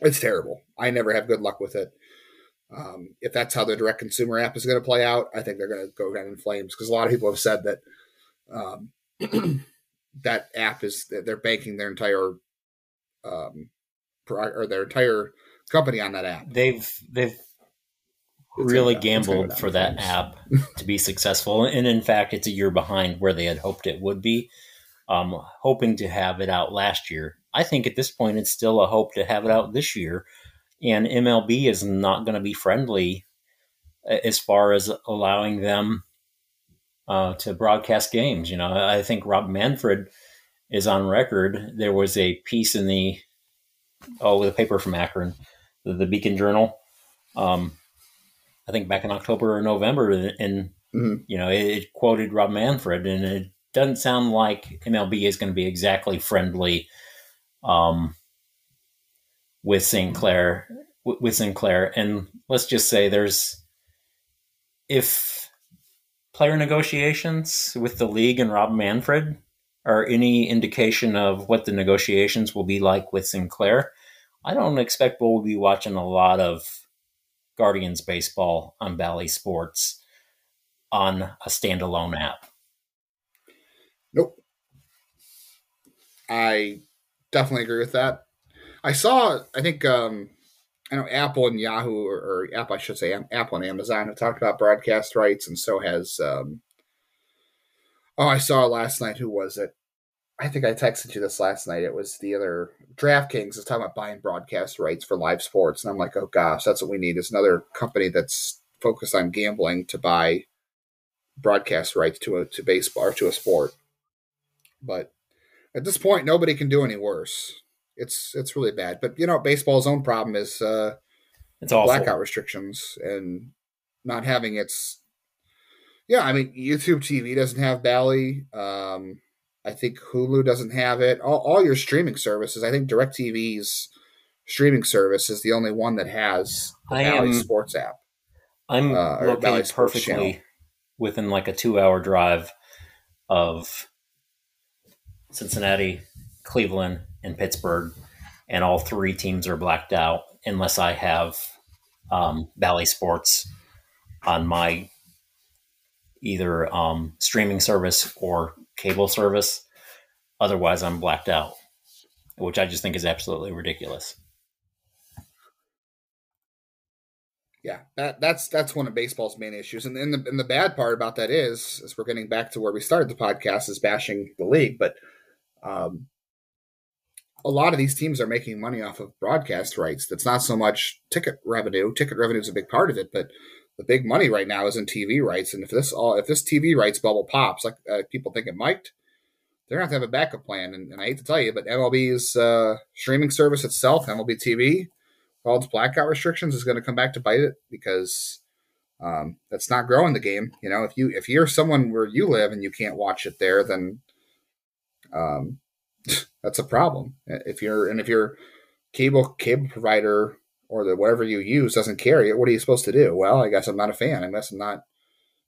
it's terrible. I never have good luck with it. Um, if that's how the direct consumer app is going to play out, I think they're going to go down in flames because a lot of people have said that um, that app is they're banking their entire um, or their entire company on that app. They've they've It's really gonna go- gonna gambled for that app to be successful, and in fact, it's a year behind where they had hoped it would be. Um, hoping to have it out last year. I think at this point, it's still a hope to have it out this year, and MLB is not going to be friendly as far as allowing them uh, to broadcast games. You know, I think Rob Manfred is on record. There was a piece in the oh, the paper from Akron, the, the Beacon Journal. Um, I think back in October or November, and Mhm. you know it, it quoted Rob Manfred, and it doesn't sound like MLB is going to be exactly friendly um, with Sinclair. With Sinclair, and let's just say there's if player negotiations with the league and Rob Manfred are any indication of what the negotiations will be like with Sinclair, I don't expect we'll be watching a lot of Guardians baseball on Bally Sports on a standalone app. Nope. I definitely agree with that. I saw, I think, um, I know Apple and Yahoo, or, or Apple, I should say, Apple and Amazon have talked about broadcast rights, and so has. Um, oh, I saw last night. Who was it? I think I texted you this last night. It was the other DraftKings is talking about buying broadcast rights for live sports, and I'm like, oh gosh, that's what we need. Is another company that's focused on gambling to buy broadcast rights to a to baseball or to a sport. But at this point, nobody can do any worse. It's it's really bad. But you know, baseball's own problem is uh, It's awful. blackout restrictions and not having its. Yeah, I mean, YouTube TV doesn't have Bally. Um, I think Hulu doesn't have it. All, all your streaming services. I think DirecTV's streaming service is the only one that has the I Bally am- Sports app. I'm uh, located perfectly Channel. within like a two hour drive of Cincinnati, Cleveland, and Pittsburgh, and all three teams are blacked out unless I have um, Bally Sports on my either um, streaming service or cable service. Otherwise, I'm blacked out, which I just think is absolutely ridiculous. Yeah, that that's that's one of baseball's main issues, and and the and the bad part about that is, is we're getting back to where we started the podcast, is bashing the league, but um, a lot of these teams are making money off of broadcast rights. That's not so much ticket revenue. Ticket revenue is a big part of it, but the big money right now is in TV rights. And if this all if this TV rights bubble pops, like uh, people think it might, they're gonna have to have a backup plan. And, and I hate to tell you, but MLB's uh, streaming service itself, MLB TV, all its blackout restrictions is going to come back to bite it because um, that's not growing the game. You know, if you if you're someone where you live and you can't watch it there, then um, that's a problem. If you're and if your cable cable provider or the whatever you use doesn't carry it, what are you supposed to do? Well, I guess I'm not a fan. I guess I'm not.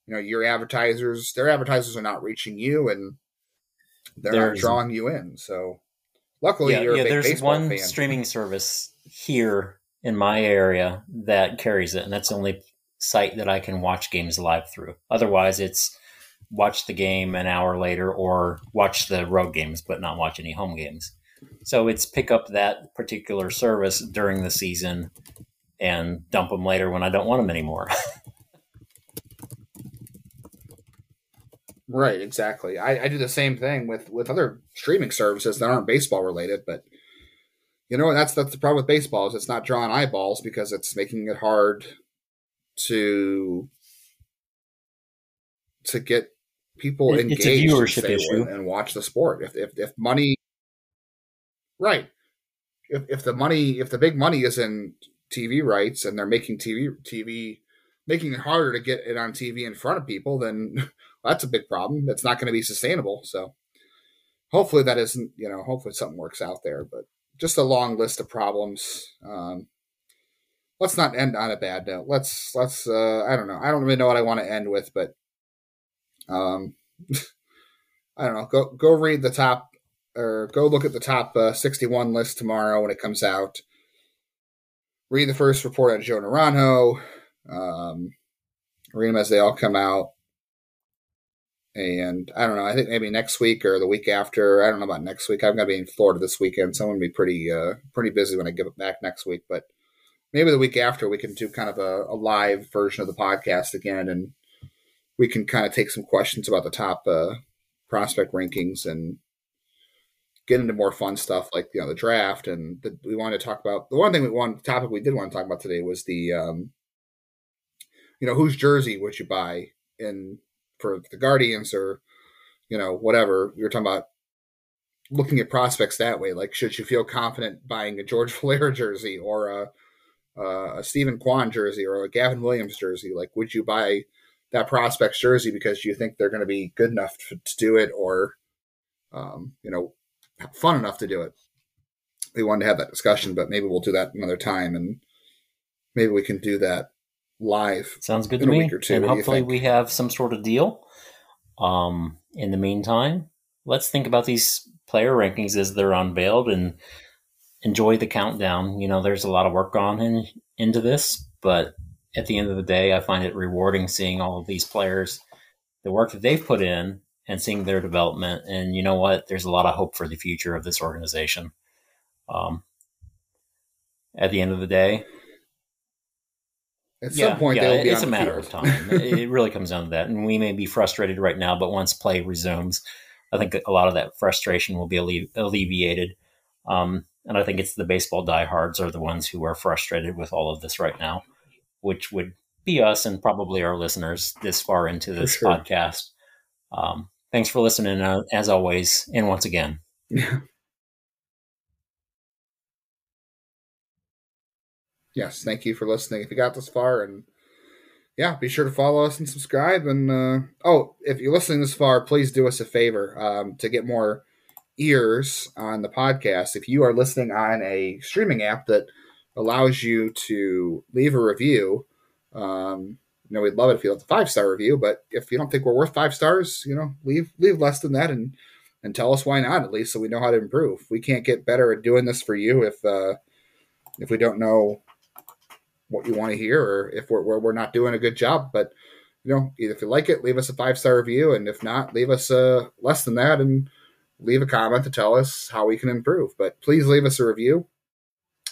You know, your advertisers, their advertisers are not reaching you, and they're not drawing you in. So, luckily, yeah, you're a yeah. big There's baseball one fan. streaming service here in my area that carries it, and that's the only site that I can watch games live through. Otherwise, it's watch the game an hour later or watch the road games, but not watch any home games. So it's pick up that particular service during the season and dump them later when I don't want them anymore. Right, exactly. I, I do the same thing with with other streaming services that aren't baseball related, but you know that's that's the problem with baseball is it's not drawing eyeballs because it's making it hard to to get people It- it's and viewership issue. and watch the sport. If if if money, right? If if the money if the big money is in TV rights and they're making TV TV making it harder to get it on TV in front of people, then that's a big problem. That's not going to be sustainable. So hopefully that isn't, you know, hopefully something works out there. But just a long list of problems. Um, let's not end on a bad note. Let's let's. Uh, I don't know. I don't really know what I want to end with, but um, I don't know. Go go read the top or go look at the top uh, 61 list tomorrow when it comes out. Read the first report on Joe Naranjo. Um, read them as they all come out. And I don't know. I think maybe next week or the week after. I don't know about next week. I'm going to be in Florida this weekend, so I'm going to be pretty uh, pretty busy when I get back next week. But maybe the week after we can do kind of a, a live version of the podcast again, and we can kind of take some questions about the top uh, prospect rankings and get into more fun stuff like you know the draft and the, we wanted to talk about the one thing we want topic we did want to talk about today was the um, you know whose jersey would you buy in for the Guardians or you know whatever. Were talking about looking at prospects that way like should you feel confident buying a George Valera jersey or a a Steven Kwan jersey or a Gavin Williams jersey? Like would you buy that prospect's jersey because you think they're going to be good enough to, to do it or um, you know fun enough to do it. We wanted to have that discussion, but maybe we'll do that another time, and maybe we can do that live. Sounds good to me. And hopefully, we have some sort of deal. Um, in the meantime, let's think about these player rankings as they're unveiled and enjoy the countdown. You know, there's a lot of work gone in, into this, but at the end of the day, I find it rewarding seeing all of these players, the work that they've put in, and seeing their development. And you know what? There's a lot of hope for the future of this organization. Um, at the end of the day, at yeah, some point, yeah, it's a matter of time. it really comes down to that, and we may be frustrated right now, but once play resumes, I think a lot of that frustration will be alle- alleviated. Um, and I think it's the baseball diehards are the ones who are frustrated with all of this right now, which would be us and probably our listeners this far into this sure. podcast. Um, Thanks for listening, uh, as always, and once again. yes, thank you for listening. If you got this far, and yeah, be sure to follow us and subscribe. And uh, oh, if you're listening this far, please do us a favor um, to get more ears on the podcast. If you are listening on a streaming app that allows you to leave a review, um, you know, we'd love it if you left a five star review, but if you don't think we're worth five stars, you know, leave leave less than that and and tell us why not at least so we know how to improve. We can't get better at doing this for you if uh if we don't know what you want to hear or if we're we're not doing a good job. But you know, if you like it, leave us a five star review, and if not, leave us uh less than that and leave a comment to tell us how we can improve. But please leave us a review.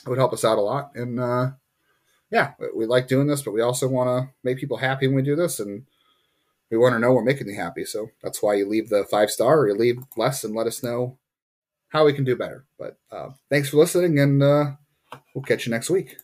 It would help us out a lot. And uh yeah, we like doing this, but we also want to make people happy when we do this, and we want to know we're making them happy. So that's why you leave the five star or you leave less and let us know how we can do better. But uh, thanks for listening, and uh, we'll catch you next week.